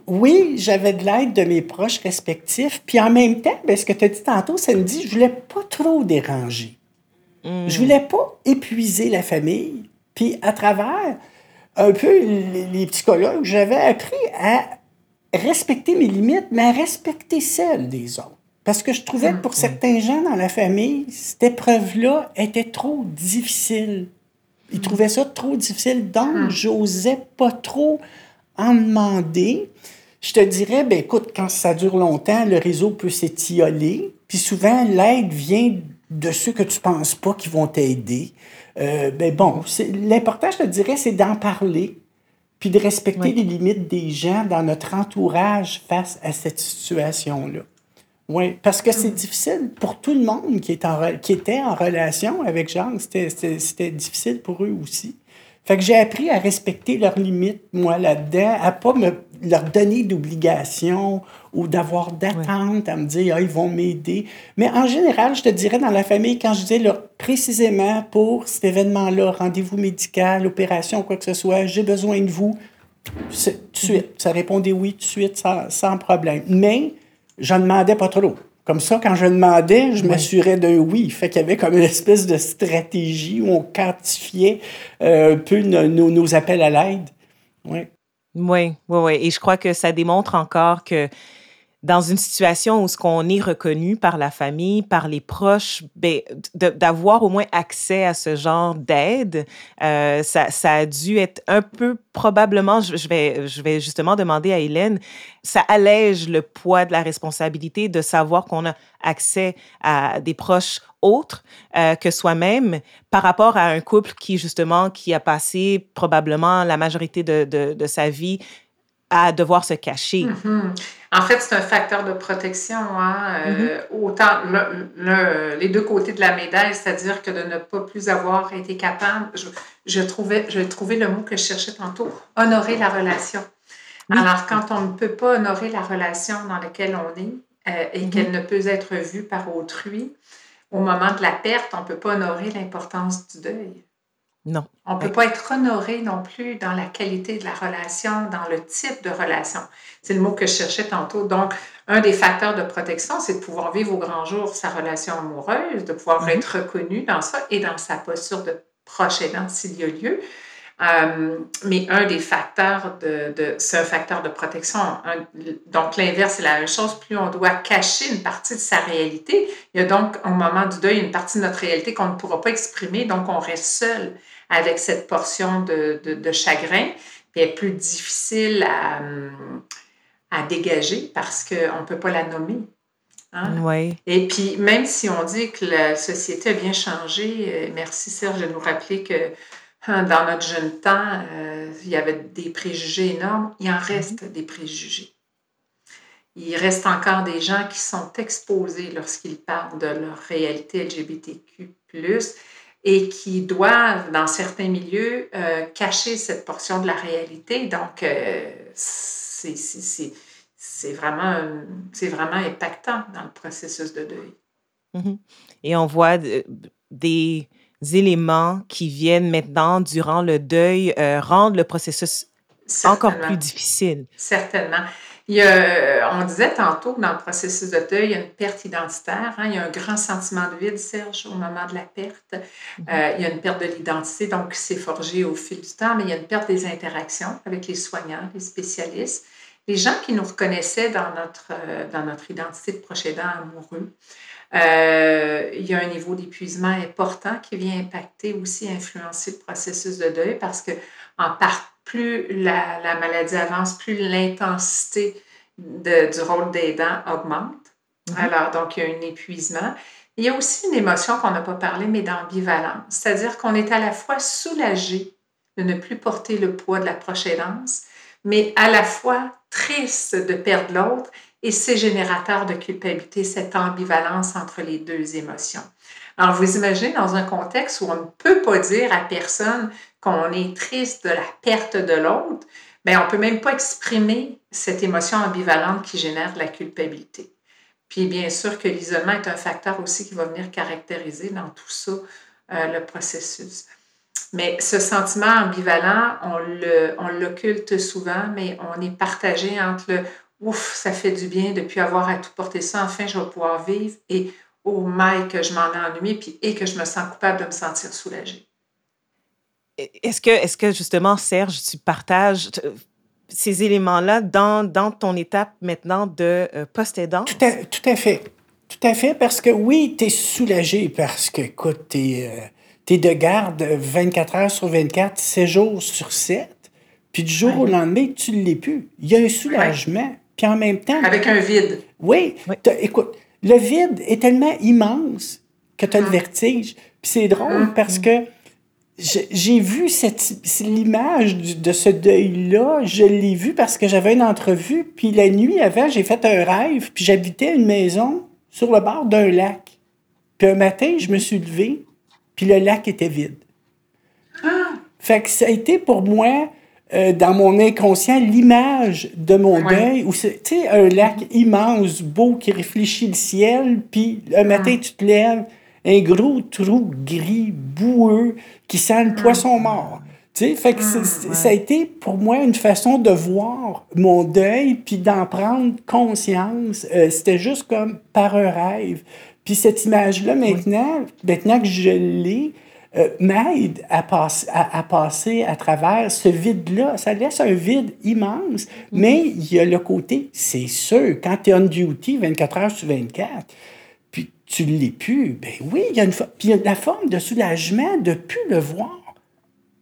Oui, j'avais de l'aide de mes proches respectifs. Puis en même temps, bien, ce que tu as dit tantôt, ça me dit, je voulais pas trop déranger. Hmm. Je voulais pas épuiser la famille. Puis à travers un peu les, les psychologues, j'avais appris à respecter mes limites, mais à respecter celles des autres. Parce que je trouvais que pour mm, mm. certains gens dans la famille, cette épreuve-là était trop difficile. Ils mm. trouvaient ça trop difficile, donc j'osais pas trop en demander. Je te dirais, ben écoute, quand ça dure longtemps, le réseau peut s'étioler. Puis souvent, l'aide vient de ceux que tu penses pas qui vont t'aider. Euh, ben bon, l'important, je te dirais, c'est d'en parler, puis de respecter les limites des gens dans notre entourage face à cette situation-là. Oui, parce que c'est difficile pour tout le monde qui, est en, qui était en relation avec Jean. C'était difficile pour eux aussi. Fait que j'ai appris à respecter leurs limites, moi, là-dedans, à pas me leur donner d'obligations ou d'avoir d'attente à me dire, ah, ils vont m'aider. Mais en général, je te dirais, dans la famille, quand je disais leur, précisément pour cet événement-là, rendez-vous médical, opération, quoi que ce soit, j'ai besoin de vous, tout de suite. Ça répondait oui tout de suite, sans, sans problème. Mais je demandais pas trop. Comme ça, quand je demandais, je m'assurais d'un oui. Fait qu'il y avait comme une espèce de stratégie où on quantifiait euh, un peu nos, appels à l'aide. Oui. Oui, oui, oui. Et je crois que ça démontre encore que dans une situation où ce qu'on est reconnu par la famille, par les proches, ben, d'avoir au moins accès à ce genre d'aide, euh, ça, ça, a dû être un peu probablement, je, vais, je vais justement demander à Hélène, ça allège le poids de la responsabilité de savoir qu'on a accès à des proches autres euh, que soi-même par rapport à un couple qui justement qui a passé probablement la majorité de, de, de sa vie à devoir se cacher. Mm-hmm. En fait, c'est un facteur de protection, hein, euh, mm-hmm. autant les deux côtés de la médaille, c'est-à-dire que de ne pas plus avoir été capable, je, je, trouvais, je trouvais le mot que je cherchais tantôt, honorer la relation. Alors, quand on ne peut pas honorer la relation dans laquelle on est euh, et mm-hmm. qu'elle ne peut être vue par autrui, au moment de la perte, on ne peut pas honorer l'importance du deuil. Non. On ne peut pas être honoré non plus dans la qualité de la relation, dans le type de relation. C'est le mot que je cherchais tantôt. Donc, un des facteurs de protection, c'est de pouvoir vivre au grand jour sa relation amoureuse, de pouvoir mm-hmm. être reconnu dans ça et dans sa posture de proche aidant s'il y a lieu. Euh, mais un des facteurs de, de c'est un facteur de protection. donc l'inverse, c'est la même chose. Plus on doit cacher une partie de sa réalité, il y a donc au moment du deuil une partie de notre réalité qu'on ne pourra pas exprimer, donc on reste seul avec cette portion de, de, chagrin, puis elle est plus difficile à, à dégager parce qu'on ne peut pas la nommer. Hein? Oui. Et puis, même si on dit que la société a bien changé, euh, merci Serge de nous rappeler que dans notre jeune temps, euh, il y avait des préjugés énormes. Il en reste mm-hmm. des préjugés. Il reste encore des gens qui sont exposés lorsqu'ils parlent de leur réalité LGBTQ, et qui doivent, dans certains milieux, euh, cacher cette portion de la réalité. Donc, euh, c'est vraiment, vraiment impactant dans le processus de deuil. Mm-hmm. Et on voit des éléments qui viennent maintenant, durant le deuil, euh, rendre le processus encore plus difficile. Certainement. Il y a, on disait tantôt que dans le processus de deuil, il y a une perte identitaire. Hein. il y a un grand sentiment de vide, Serge, au moment de la perte. Mm-hmm. Euh, il y a une perte de l'identité, donc qui s'est forgée au fil du temps, mais il y a une perte des interactions avec les soignants, les spécialistes. les gens qui nous reconnaissaient dans notre, euh, dans notre identité de proche aidant amoureux, euh, il y a un niveau d'épuisement important qui vient impacter aussi, influencer le processus de deuil parce que en part, plus la, la maladie avance, plus l'intensité du rôle d'aidant augmente. Mhm. Alors, donc, il y a un épuisement. Il y a aussi une émotion qu'on n'a pas parlé, mais d'ambivalence. C'est-à-dire qu'on est à la fois soulagé de ne plus porter le poids de la prochainance, mais à la fois triste de perdre l'autre et c'est générateur de culpabilité, cette ambivalence entre les deux émotions. Alors, vous imaginez dans un contexte où on ne peut pas dire à personne qu'on est triste de la perte de l'autre, mais on ne peut même pas exprimer cette émotion ambivalente qui génère de la culpabilité. Puis bien sûr que l'isolement est un facteur aussi qui va venir caractériser dans tout ça euh, le processus. Mais ce sentiment ambivalent, on l'occulte souvent, mais on est partagé entre le ouf, ça fait du bien depuis avoir à tout porter ça, enfin je vais pouvoir vivre et oh my que je m'en ai ennuyé puis et que je me sens coupable de me sentir soulagée. Est-ce que, est que justement, Serge, tu partages ces éléments-là dans, dans ton étape maintenant de euh, post-aidant? Tout à, tout à fait. Tout à fait, parce que oui, tu es soulagé parce que, écoute, tu es, euh, de garde 24 heures sur 24, 7 jours sur 7, puis du jour au lendemain, tu ne l'es plus. Il y a un soulagement, puis en même temps... Avec un vide. Oui, écoute, le vide est tellement immense que tu as le hum. vertige. Puis c'est drôle hum. parce que j'ai vu cette l'image de ce deuil-là, je l'ai vu parce que j'avais une entrevue, puis la nuit avant, j'ai fait un rêve, puis j'habitais une maison sur le bord d'un lac. Puis un matin, je me suis levé, puis le lac était vide. Ah! Fait que ça a été pour moi, euh, dans mon inconscient, l'image de mon deuil, où tu sais, un lac immense, beau, qui réfléchit le ciel, puis un matin, tu te lèves, un gros trou gris, boueux, qui sent le poisson mort. Tu sais, fait que ça a été pour moi une façon de voir mon deuil puis d'en prendre conscience. Euh, c'était juste comme par un rêve. Puis cette image-là, maintenant, maintenant que je l'ai, euh, m'aide à, passer à, passer à travers ce vide-là. Ça laisse un vide immense, mais il y a le côté, c'est sûr, quand tu es on duty 24 heures sur 24, tu ne l'es plus, ben oui, il y a une puis y a la forme de soulagement de ne plus le voir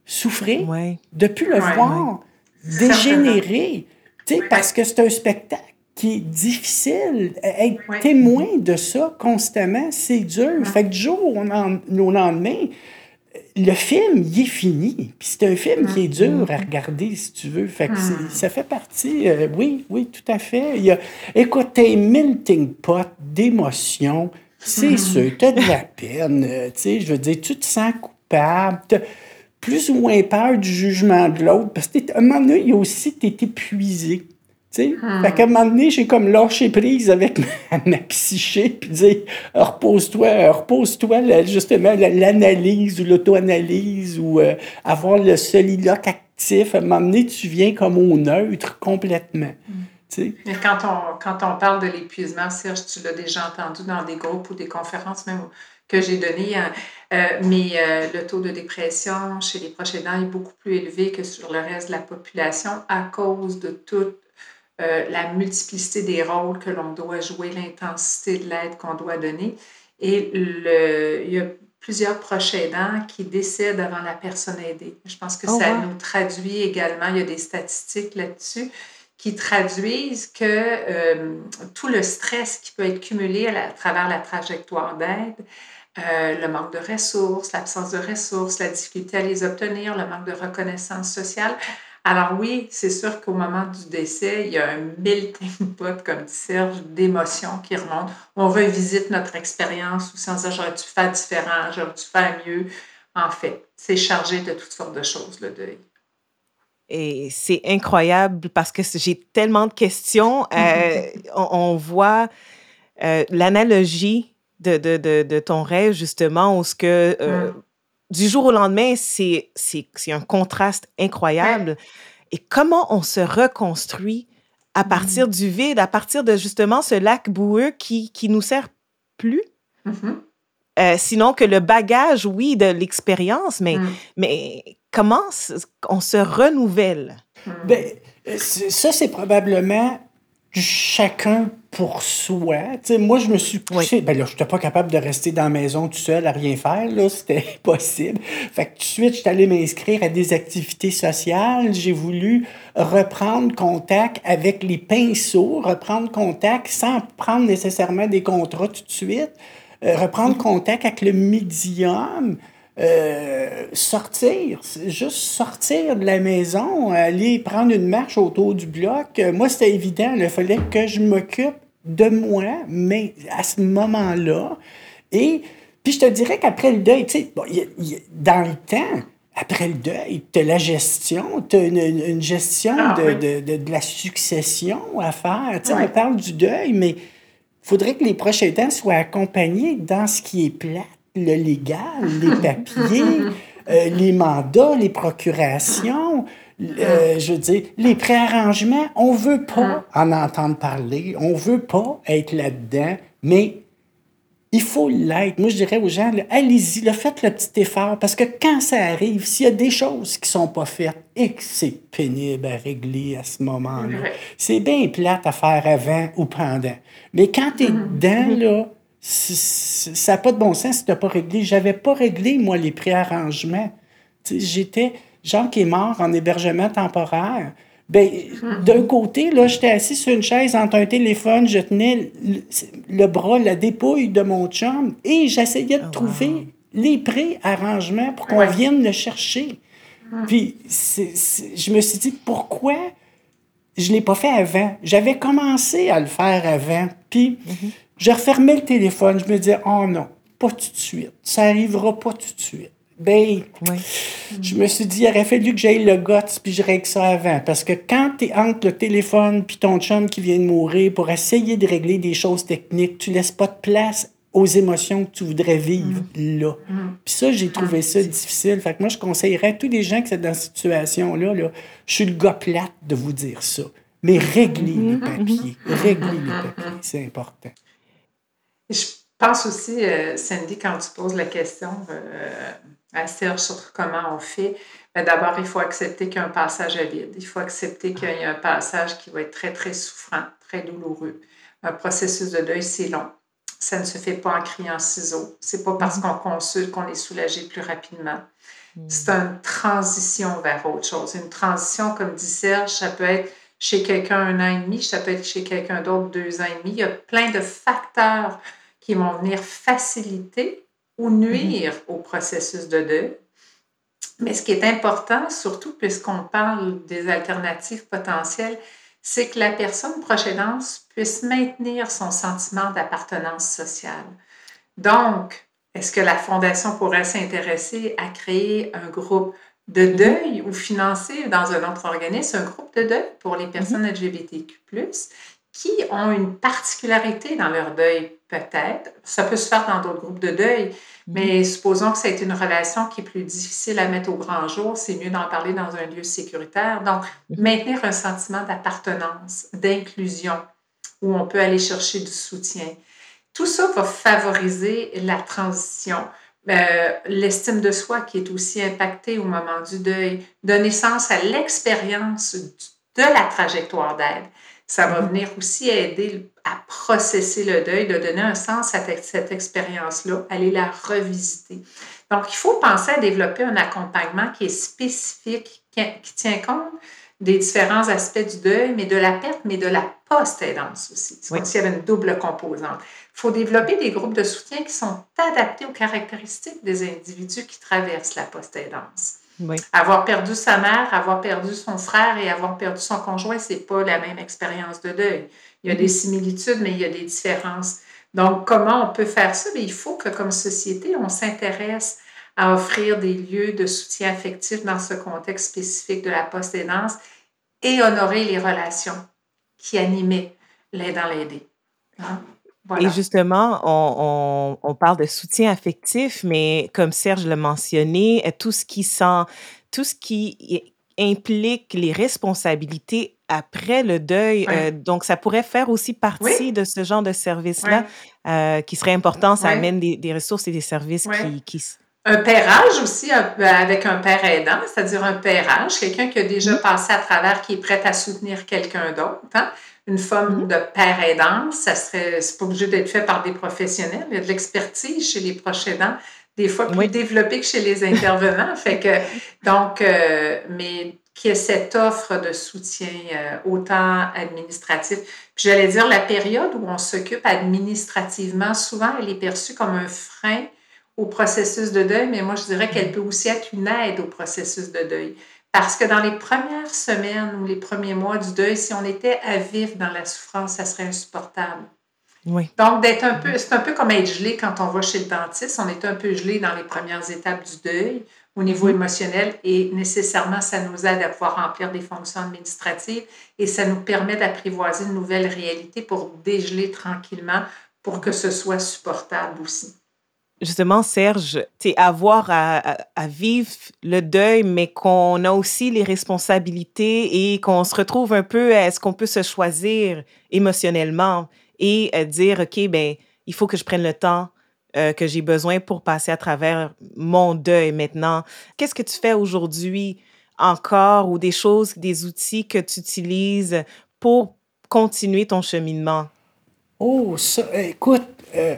souffrir, de ne plus le voir dégénérer, parce que c'est un spectacle qui est difficile. Être témoin de ça constamment, c'est dur. Fait que du jour au lendemain, le film, il est fini. Puis c'est un film qui est dur à regarder, si tu veux. Fait que ça fait partie, euh, oui, oui, tout à fait. Il y a, écoute, un melting pot d'émotions c'est sûr, tu as de la peine, euh, tu sais, je veux dire, tu te sens coupable, tu plus ou moins peur du jugement de l'autre, parce qu'à un moment donné, il y a aussi, tu es épuisé. Tu sais, hmm. fait qu'à un moment donné, j'ai comme lâché prise avec ma, psyché, puis dire repose-toi, repose-toi, justement, l'analyse ou l'auto-analyse ou euh, avoir le soliloque actif. À un moment donné, tu viens comme au neutre complètement. Hmm. Mais quand on, quand on parle de l'épuisement, Serge, tu l'as déjà entendu dans des groupes ou des conférences même que j'ai données, hein, euh, mais euh, le taux de dépression chez les proches aidants est beaucoup plus élevé que sur le reste de la population à cause de toute euh, la multiplicité des rôles que l'on doit jouer, l'intensité de l'aide qu'on doit donner. Et le, il y a plusieurs proches aidants qui décèdent avant la personne aidée. Je pense que oh, ça nous traduit également, il y a des statistiques là-dessus qui traduisent que euh, tout le stress qui peut être cumulé à, travers la trajectoire d'aide, euh, le manque de ressources, l'absence de ressources, la difficulté à les obtenir, le manque de reconnaissance sociale. Alors oui, c'est sûr qu'au moment du décès, il y a un melting pot, comme dit Serge, d'émotions qui remontent. On revisite notre expérience ou sans dire j'aurais dû faire différent, j'aurais dû faire mieux? En fait, c'est chargé de toutes sortes de choses, le deuil. Et c'est incroyable parce que j'ai tellement de questions. Euh, on, voit euh, l'analogie de, de, de, ton rêve, justement, où ce que euh, du jour au lendemain, c'est un contraste incroyable. Et comment on se reconstruit à partir mm. du vide, à partir de justement ce lac boueux qui, qui nous sert plus? Mm-hmm. Euh, sinon que le bagage, oui, de l'expérience, mais, Mm. mais comment on se renouvelle? Ben, euh, c'est- ça, c'est probablement chacun pour soi. Tu sais, moi, je me suis poussé. Ben là, je n'étais pas capable de rester dans la maison tout seul à rien faire. Là, c'était impossible. Fait que tout de suite, je suis allé m'inscrire à des activités sociales. J'ai voulu reprendre contact avec les pinceaux, reprendre contact sans prendre nécessairement des contrats tout de suite, euh, reprendre contact avec le médium. Euh, sortir, juste sortir de la maison, aller prendre une marche autour du bloc. Euh, Moi, c'était évident, il fallait que je m'occupe de moi, mais à ce moment-là. Et puis je te dirais qu'après le deuil, tu sais, bon, il y a- il y a- dans le temps, après le deuil, tu as la gestion, tu as une, gestion Ah, de, oui. de, de, de la succession à faire. Tu sais, Oui. On parle du deuil, mais il faudrait que les prochains temps soient accompagnés dans ce qui est plat, le légal, les papiers, euh, les mandats, les procurations. euh, je veux dire, les préarrangements, on veut pas en entendre parler, on veut pas être là-dedans, mais il faut l'être. Moi, je dirais aux gens, allez-y, faites le petit effort, parce que quand ça arrive, s'il y a des choses qui sont pas faites et que c'est pénible à régler à ce moment-là, c'est bien plate à faire avant ou pendant. Mais quand tu es dedans, là, ça n'a pas de bon sens si tu n'as pas réglé. J'avais pas réglé, moi, les préarrangements. J'étais, Jean qui est mort en hébergement temporaire. Ben, d'un côté, là, j'étais assis sur une chaise entre un téléphone, je tenais le, le bras, la dépouille de mon chum et j'essayais de trouver les pré-arrangements pour qu'on Ouais. vienne le chercher. Puis, c'est- c'est- je me suis dit, pourquoi je ne l'ai pas fait avant? J'avais commencé à le faire avant. Puis, je refermais le téléphone. Je me disais, oh non, pas tout de suite. Ça arrivera pas tout de suite. Ben, Oui. je me suis dit, il aurait fallu que j'aille le guts puis je règle ça avant. Parce que quand tu es entre le téléphone puis ton chum qui vient de mourir pour essayer de régler des choses techniques, tu laisses pas de place aux émotions que tu voudrais vivre là. Puis ça, j'ai trouvé ça difficile. Fait que moi, je conseillerais à tous les gens qui sont dans cette situation-là, là, je suis le gars plate de vous dire ça. Mais réglez les papiers. Réglez les papiers. C'est important. Je pense aussi, euh, Cindy, quand tu poses la question euh, à Serge sur comment on fait, ben d'abord, il faut accepter qu'il y a un passage à vide. Il faut accepter qu'il y a un passage qui va être très, très souffrant, très douloureux. Un processus de deuil, c'est long. Ça ne se fait pas en criant ciseaux. C'est pas parce qu'on consulte qu'on est soulagé plus rapidement. C'est une transition vers autre chose. Une transition, comme dit Serge, ça peut être chez quelqu'un un an et demi, ça peut être chez quelqu'un d'autre deux ans et demi. Il y a plein de facteurs qui vont venir faciliter ou nuire au processus de deuil. Mais ce qui est important, surtout puisqu'on parle des alternatives potentielles, c'est que la personne proche aidance puisse maintenir son sentiment d'appartenance sociale. Donc, est-ce que la Fondation pourrait s'intéresser à créer un groupe de deuil ou financer dans un autre organisme un groupe de deuil pour les personnes LGBTQ, qui ont une particularité dans leur deuil, peut-être. Ça peut se faire dans d'autres groupes de deuil, mais supposons que c'est une relation qui est plus difficile à mettre au grand jour, c'est mieux d'en parler dans un lieu sécuritaire. Donc, maintenir un sentiment d'appartenance, d'inclusion, où on peut aller chercher du soutien. Tout ça va favoriser la transition. Euh, L'estime de soi qui est aussi impactée au moment du deuil, donner sens à l'expérience de la trajectoire d'aide. Ça va venir aussi aider à processer le deuil, de donner un sens à cette expérience-là, aller la revisiter. Donc, il faut penser à développer un accompagnement qui est spécifique, qui, tient compte des différents aspects du deuil, mais de la perte, mais de la post-aidance aussi. C'est comme s'il y avait une double composante. Il faut développer des groupes de soutien qui sont adaptés aux caractéristiques des individus qui traversent la post-aidance. Oui. Avoir perdu sa mère, avoir perdu son frère et avoir perdu son conjoint, c'est pas la même expérience de deuil. Il y a des similitudes, mais il y a des différences. Donc, comment on peut faire ça? Bien, il faut que, comme société, on s'intéresse à offrir des lieux de soutien affectif dans ce contexte spécifique de la post-aidance et honorer les relations qui animaient l'aidant l'aider. Hein? Voilà. Et justement, on, on, on, parle de soutien affectif, mais comme Serge l'a mentionné, tout ce qui sent, tout ce qui implique les responsabilités après le deuil. Euh, donc, ça pourrait faire aussi partie de ce genre de service-là euh, qui serait important. Ça amène des, des, ressources et des services qui, qui, un pérage aussi avec un père aidant, c'est-à-dire un pérage, quelqu'un qui a déjà mm-hmm. passé à travers, qui est prêt à soutenir quelqu'un d'autre. Hein? Une forme mm-hmm. de père aidant, ça serait, c'est pas obligé d'être fait par des professionnels. Il y a de l'expertise chez les proches aidants, des fois plus développée que chez les intervenants. fait que, donc, euh, mais qui est cette offre de soutien euh, autant administratif. Puis j'allais dire, la période où on s'occupe administrativement, souvent, elle est perçue comme un frein au processus de deuil, mais moi, je dirais qu'elle peut aussi être une aide au processus de deuil. Parce que dans les premières semaines ou les premiers mois du deuil, si on était à vivre dans la souffrance, ça serait insupportable. Oui. Donc, d'être un peu, c'est un peu comme être gelé quand on va chez le dentiste. On est un peu gelé dans les premières étapes du deuil au niveau mm-hmm. émotionnel et nécessairement, ça nous aide à pouvoir remplir des fonctions administratives et ça nous permet d'apprivoiser une nouvelle réalité pour dégeler tranquillement pour que ce soit supportable aussi justement, Serge, c'est avoir à, vivre le deuil, mais qu'on a aussi les responsabilités et qu'on se retrouve un peu, est-ce qu'on peut se choisir émotionnellement et euh, dire, OK, ben, il faut que je prenne le temps euh, que j'ai besoin pour passer à travers mon deuil maintenant. Qu'est-ce que tu fais aujourd'hui encore ou des choses, des outils que tu utilises pour continuer ton cheminement? Oh, ça, écoute, euh,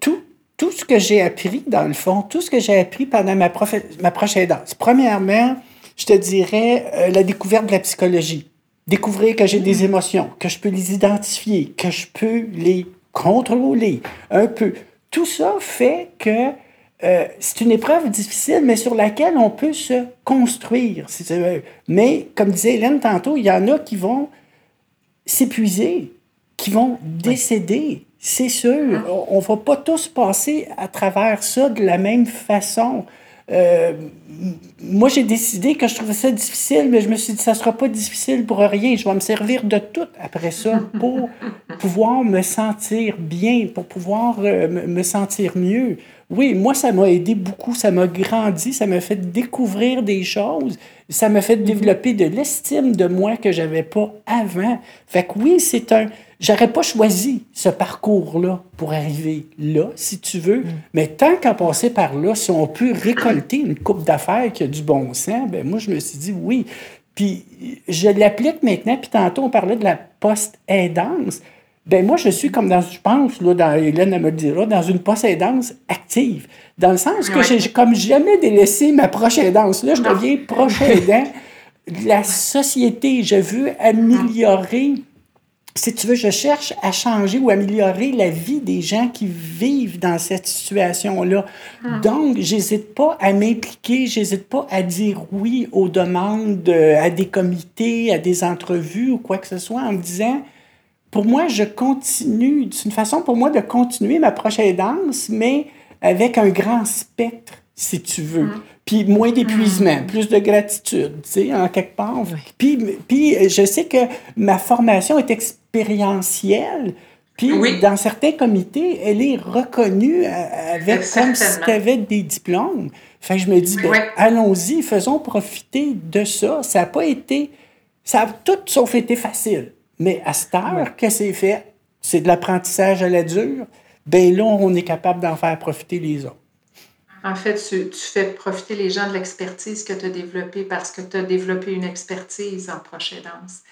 tout, tout ce que j'ai appris, dans le fond, tout ce que j'ai appris pendant ma, ma prochaine danse. Premièrement, je te dirais euh, la découverte de la psychologie. Découvrir que j'ai des mmh. émotions, que je peux les identifier, que je peux les contrôler un peu. Tout ça fait que euh, c'est une épreuve difficile, mais sur laquelle on peut se construire. Mais, comme disait Hélène tantôt, il y en a qui vont s'épuiser, qui vont décéder, c'est sûr, ah. on ne va pas tous passer à travers ça de la même façon. Euh, moi, j'ai décidé que je trouvais ça difficile, mais je me suis dit, ça ne sera pas difficile pour rien. Je vais me servir de tout après ça pour pouvoir me sentir bien, pour pouvoir euh, me sentir mieux. Oui, moi, ça m'a aidé beaucoup, ça m'a grandi, ça m'a fait découvrir des choses, ça m'a fait développer de l'estime de moi que j'avais pas avant. Fait que oui, c'est un, J'aurais pas choisi ce parcours-là pour arriver là, si tu veux. Mm. Mais tant qu'à passer par là, si on peut récolter une coupe d'affaires qui a du bon sens, ben moi, je me suis dit oui. Puis je l'applique maintenant, puis tantôt, on parlait de la post-aidance. Ben moi, je suis comme dans, je pense, là, dans, Hélène me le dira, dans une post-aidance active. Dans le sens que j'ai comme jamais délaissé ma proche aidance. Là, je deviens proche aidant de la société. Je veux améliorer si tu veux, je cherche à changer ou améliorer la vie des gens qui vivent dans cette situation-là. Hmm. Donc, j'hésite pas à m'impliquer, j'hésite pas à dire oui aux demandes, euh, à des comités, à des entrevues ou quoi que ce soit en me disant, pour moi, je continue, c'est une façon pour moi de continuer ma prochaine danse, mais avec un grand spectre, si tu veux. Hmm. Puis moins d'épuisement, hmm. plus de gratitude, tu sais, en quelque part. Puis, puis je sais que ma formation est expérientielle. Puis, dans certains comités, elle est reconnue euh, avec comme si tu avais des diplômes. Fait je me dis, ben, allons-y, faisons profiter de ça. Ça n'a pas été. Ça a tout sauf été facile. Mais à cette heure que c'est fait, c'est de l'apprentissage à la dure. Ben là, on est capable d'en faire profiter les autres. En fait, tu, fais profiter les gens de l'expertise que tu as développée parce que tu as développé une expertise en danse.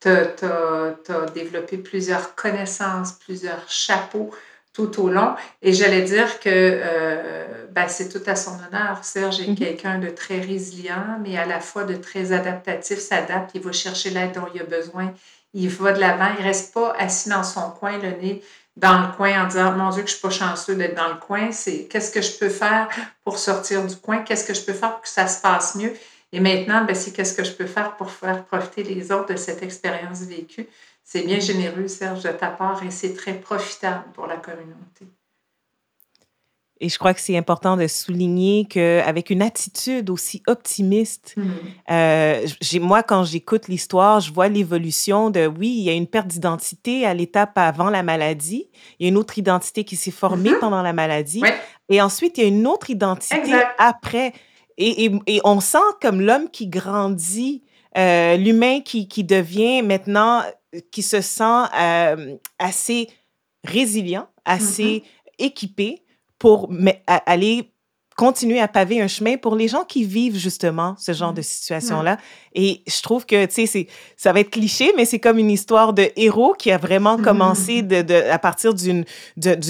Tu as, développé plusieurs connaissances, plusieurs chapeaux tout au long. Et j'allais dire que euh, ben, c'est tout à son honneur. Serge est mm-hmm. quelqu'un de très résilient, mais à la fois de très adaptatif, s'adapte, il va chercher l'aide dont il a besoin, il va de l'avant, il ne reste pas assis dans son coin, le nez dans le coin en disant Mon Dieu, que je ne suis pas chanceux d'être dans le coin. C'est qu'est-ce que je peux faire pour sortir du coin? Qu'est-ce que je peux faire pour que ça se passe mieux? Et maintenant, ben, c'est qu'est-ce que je peux faire pour faire profiter les autres de cette expérience vécue? C'est bien généreux, Serge, de ta part et c'est très profitable pour la communauté. Et je crois que c'est important de souligner qu'avec une attitude aussi optimiste, mmh. euh, moi, quand j'écoute l'histoire, je vois l'évolution de, oui, il y a une perte d'identité à l'étape avant la maladie, il y a une autre identité qui s'est formée mmh pendant la maladie, et ensuite, il y a une autre identité après. Et, et, et, on sent comme l'homme qui grandit euh, l'humain qui, qui devient maintenant, qui se sent euh, assez résilient, assez Mm-hmm. équipé pour aller continuer à paver un chemin pour les gens qui vivent justement ce genre de situation-là. Et je trouve que, tu sais, ça va être cliché, mais c'est comme une histoire de héros qui a vraiment commencé de, de- à partir d'une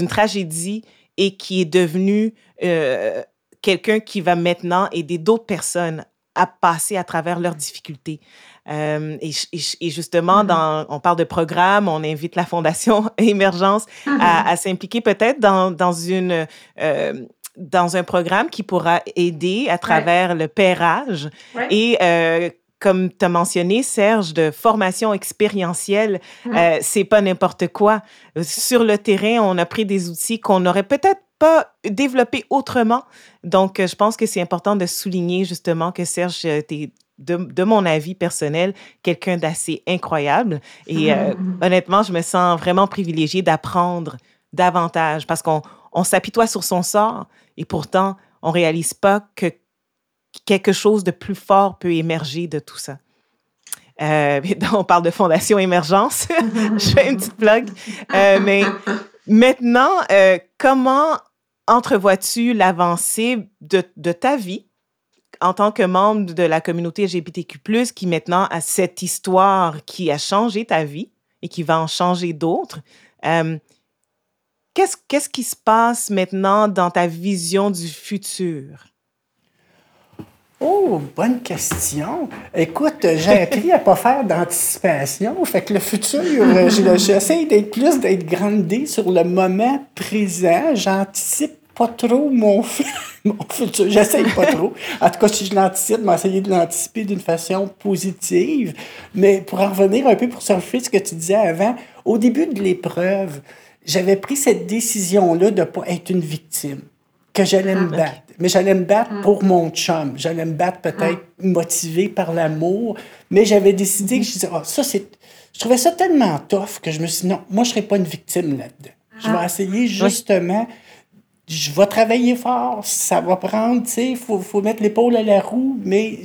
tragédie et qui est devenu euh, quelqu'un qui va maintenant aider d'autres personnes à passer à travers leurs difficultés. Euh, et, justement, Mhm. dans, on parle de programme, on invite la Fondation Émergence à, à s'impliquer peut-être dans, dans, une, euh, dans un programme qui pourra aider à travers le Ouais. et euh, comme tu as mentionné, Serge, de formation expérientielle, Mhm. euh, c'est pas n'importe quoi. Sur le terrain, on a pris des outils qu'on n'aurait peut-être pas développés autrement. Donc, je pense que c'est important de souligner justement que Serge, euh, t'es, de, de mon avis personnel, quelqu'un d'assez incroyable. Et euh, honnêtement, je me sens vraiment privilégiée d'apprendre davantage parce qu'on on s'apitoie sur son sort et pourtant, on réalise pas que quelque chose de plus fort peut émerger de tout ça. Euh, on parle de Fondation Émergence. je fais une petite plug. Euh, mais maintenant, comment entrevois-tu l'avancée de, de ta vie en tant que membre de la communauté LGBTQ+, qui maintenant a cette histoire qui a changé ta vie et qui va en changer d'autres? Euh, Qu'est-ce qui se passe maintenant dans ta vision du futur? Oh, bonne question. Écoute, j'ai appris à pas faire d'anticipation. Fait que le futur, euh, je- j'essaie d'être plus d'être grandé sur le moment présent. J'anticipe pas trop mon, mon futur. J'essaie pas trop. En tout cas, si je l'anticipe, je vais essayer de l'anticiper d'une façon positive. Mais pour en revenir un peu pour surfer ce que tu disais avant, au début de l'épreuve, j'avais pris cette décision-là de pas être une victime que j'allais me battre. Mais j'allais me battre pour mon chum. J'allais me battre peut-être motivé par l'amour. Mais j'avais décidé que je disais, ah, ça, c'est. Je trouvais ça tellement tough que je me suis dit, non, moi, je ne serai pas une victime là-dedans. Je vais essayer justement. Je vais travailler fort, ça va prendre, tu sais, il faut, faut mettre l'épaule à la roue, mais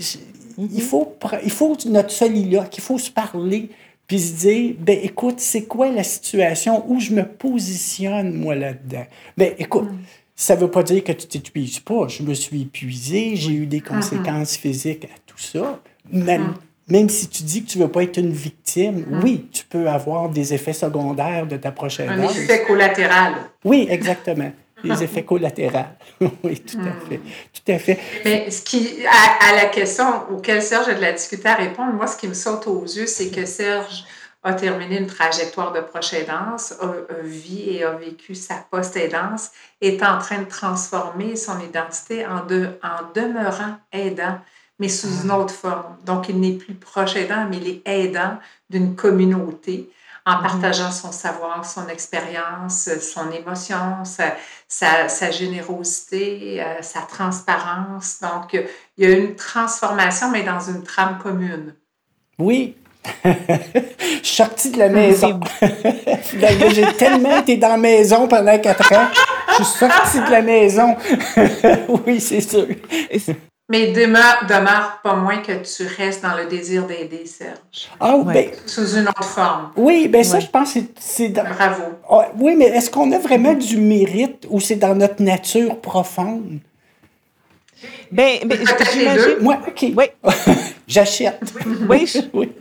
il, faut, pr- il faut notre soliloque, il faut se parler, puis se dire, ben écoute, c'est quoi la situation où je me positionne, moi, là-dedans? Ben écoute, ça veut pas dire que tu t'épuises pas. Je me suis épuisé, j'ai eu des conséquences physiques à tout ça. Même, même si tu dis que tu veux pas être une victime, oui, tu peux avoir des effets secondaires de ta prochaine Un effet collatéral. Oui, exactement. Les effets collatéraux. oui, tout à fait. Tout à fait. Mais ce qui, à, à la question auquel Serge a de la difficulté à répondre, moi, ce qui me saute aux yeux, c'est que Serge a terminé une trajectoire de proche aidance, a, a vit et a vécu sa post-aidance, est en train de transformer son identité en, de, en demeurant aidant, mais sous une autre forme. Donc, il n'est plus proche aidant, mais il est aidant d'une communauté en partageant son savoir, son expérience, son émotion, sa, sa, sa générosité, euh, sa transparence. Donc, euh, il y a une transformation, mais dans une trame commune. Oui. je suis sortie de la maison. Finalement, J'ai tellement été dans la maison pendant quatre ans. Je suis sortie de la maison. oui, c'est sûr. Mais demeure, demeure pas moins que tu restes dans le désir d'aider, Serge, Ah, Ouais. ben, sous une autre forme. oui, ben ça, je pense que c'est- dans... Bravo. Ah, oui, mais est-ce qu'on a vraiment du mérite ou c'est dans notre nature profonde? Ben, ben, j'imagine-. Moi, OK. Oui, J'achète. oui, oui.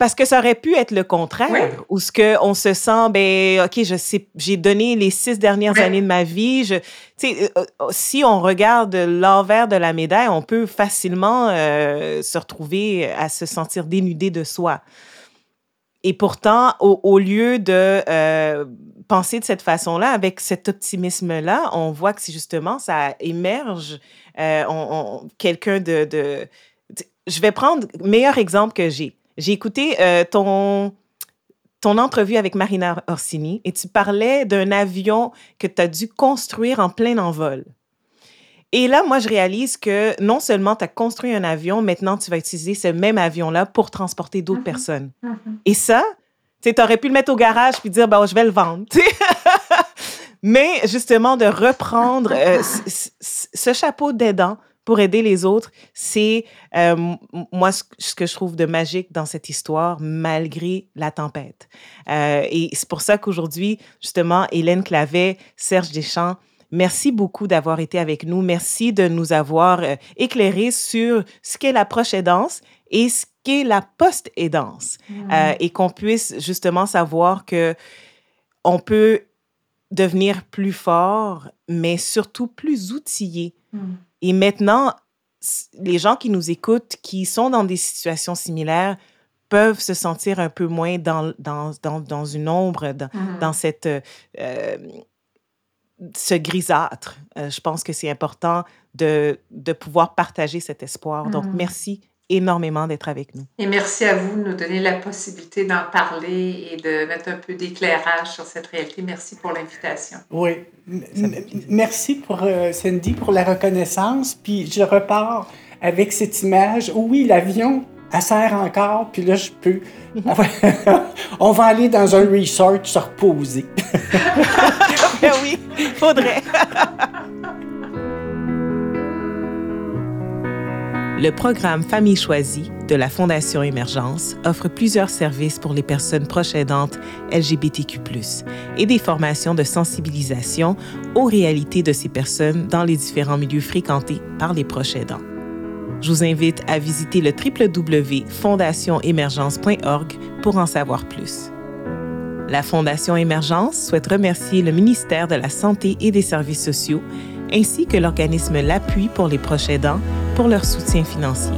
Parce que ça aurait pu être le contraire, Oui. où ce que on se sent, ben, ok, je sais, j'ai donné les six dernières Oui. années de ma vie. Je, tu sais, euh, euh, si on regarde l'envers de la médaille, on peut facilement euh, se retrouver à se sentir dénudé de soi. Et pourtant, au, au lieu de euh, penser de cette façon-là, avec cet optimisme-là, on voit que c'est justement, ça émerge euh, on- on- quelqu'un de, de... Je vais prendre le meilleur exemple que j'ai. J'ai écouté euh, ton, ton entrevue avec Marina Orsini et tu parlais d'un avion que tu as dû construire en plein envol. Et là, moi, je réalise que non seulement tu as construit un avion, maintenant tu vas utiliser ce même avion-là pour transporter d'autres Mhm. personnes. Mhm. Et ça, tu aurais pu le mettre au garage puis dire, bah, je vais le vendre. Mais justement, de reprendre euh, ce chapeau d'aidant pour aider les autres, c'est euh, moi ce, que je trouve de magique dans cette histoire, malgré la tempête. Euh, et c'est pour ça qu'aujourd'hui, justement, Hélène Clavet, Serge Deschamps, Merci beaucoup d'avoir été avec nous. Merci de nous avoir euh, éclairé sur ce qu'est la proche aidance et ce qu'est la post-aidance. Mmh. Euh, et qu'on puisse justement savoir que on peut devenir plus fort, mais surtout plus outillé. Mmh. Et maintenant, les gens qui nous écoutent, qui sont dans des situations similaires, peuvent se sentir un peu moins dans, dans, dans, dans une ombre, dans, mmh. dans cette, euh, ce grisâtre. Euh, je pense que c'est important de, de pouvoir partager cet espoir. Donc, mm. merci énormément d'être avec nous. Et merci à vous de nous donner la possibilité d'en parler et de mettre un peu d'éclairage sur cette réalité. Merci pour l'invitation. Oui. Merci pour euh, Cindy pour la reconnaissance. Puis je repars avec cette image. Oui, l'avion, elle sert encore. Puis là, je peux. On va aller dans un resort se reposer. Ben oui, faudrait. Le programme Famille choisie de la Fondation Émergence offre plusieurs services pour les personnes proches aidantes LGBTQ+, et des formations de sensibilisation aux réalités de ces personnes dans les différents milieux fréquentés par les proches aidants. Je vous invite à visiter le www.fondationemergence.org pour en savoir plus. La Fondation Émergence souhaite remercier le ministère de la Santé et des Services sociaux ainsi que l'organisme L'Appui pour les proches aidants pour leur soutien financier.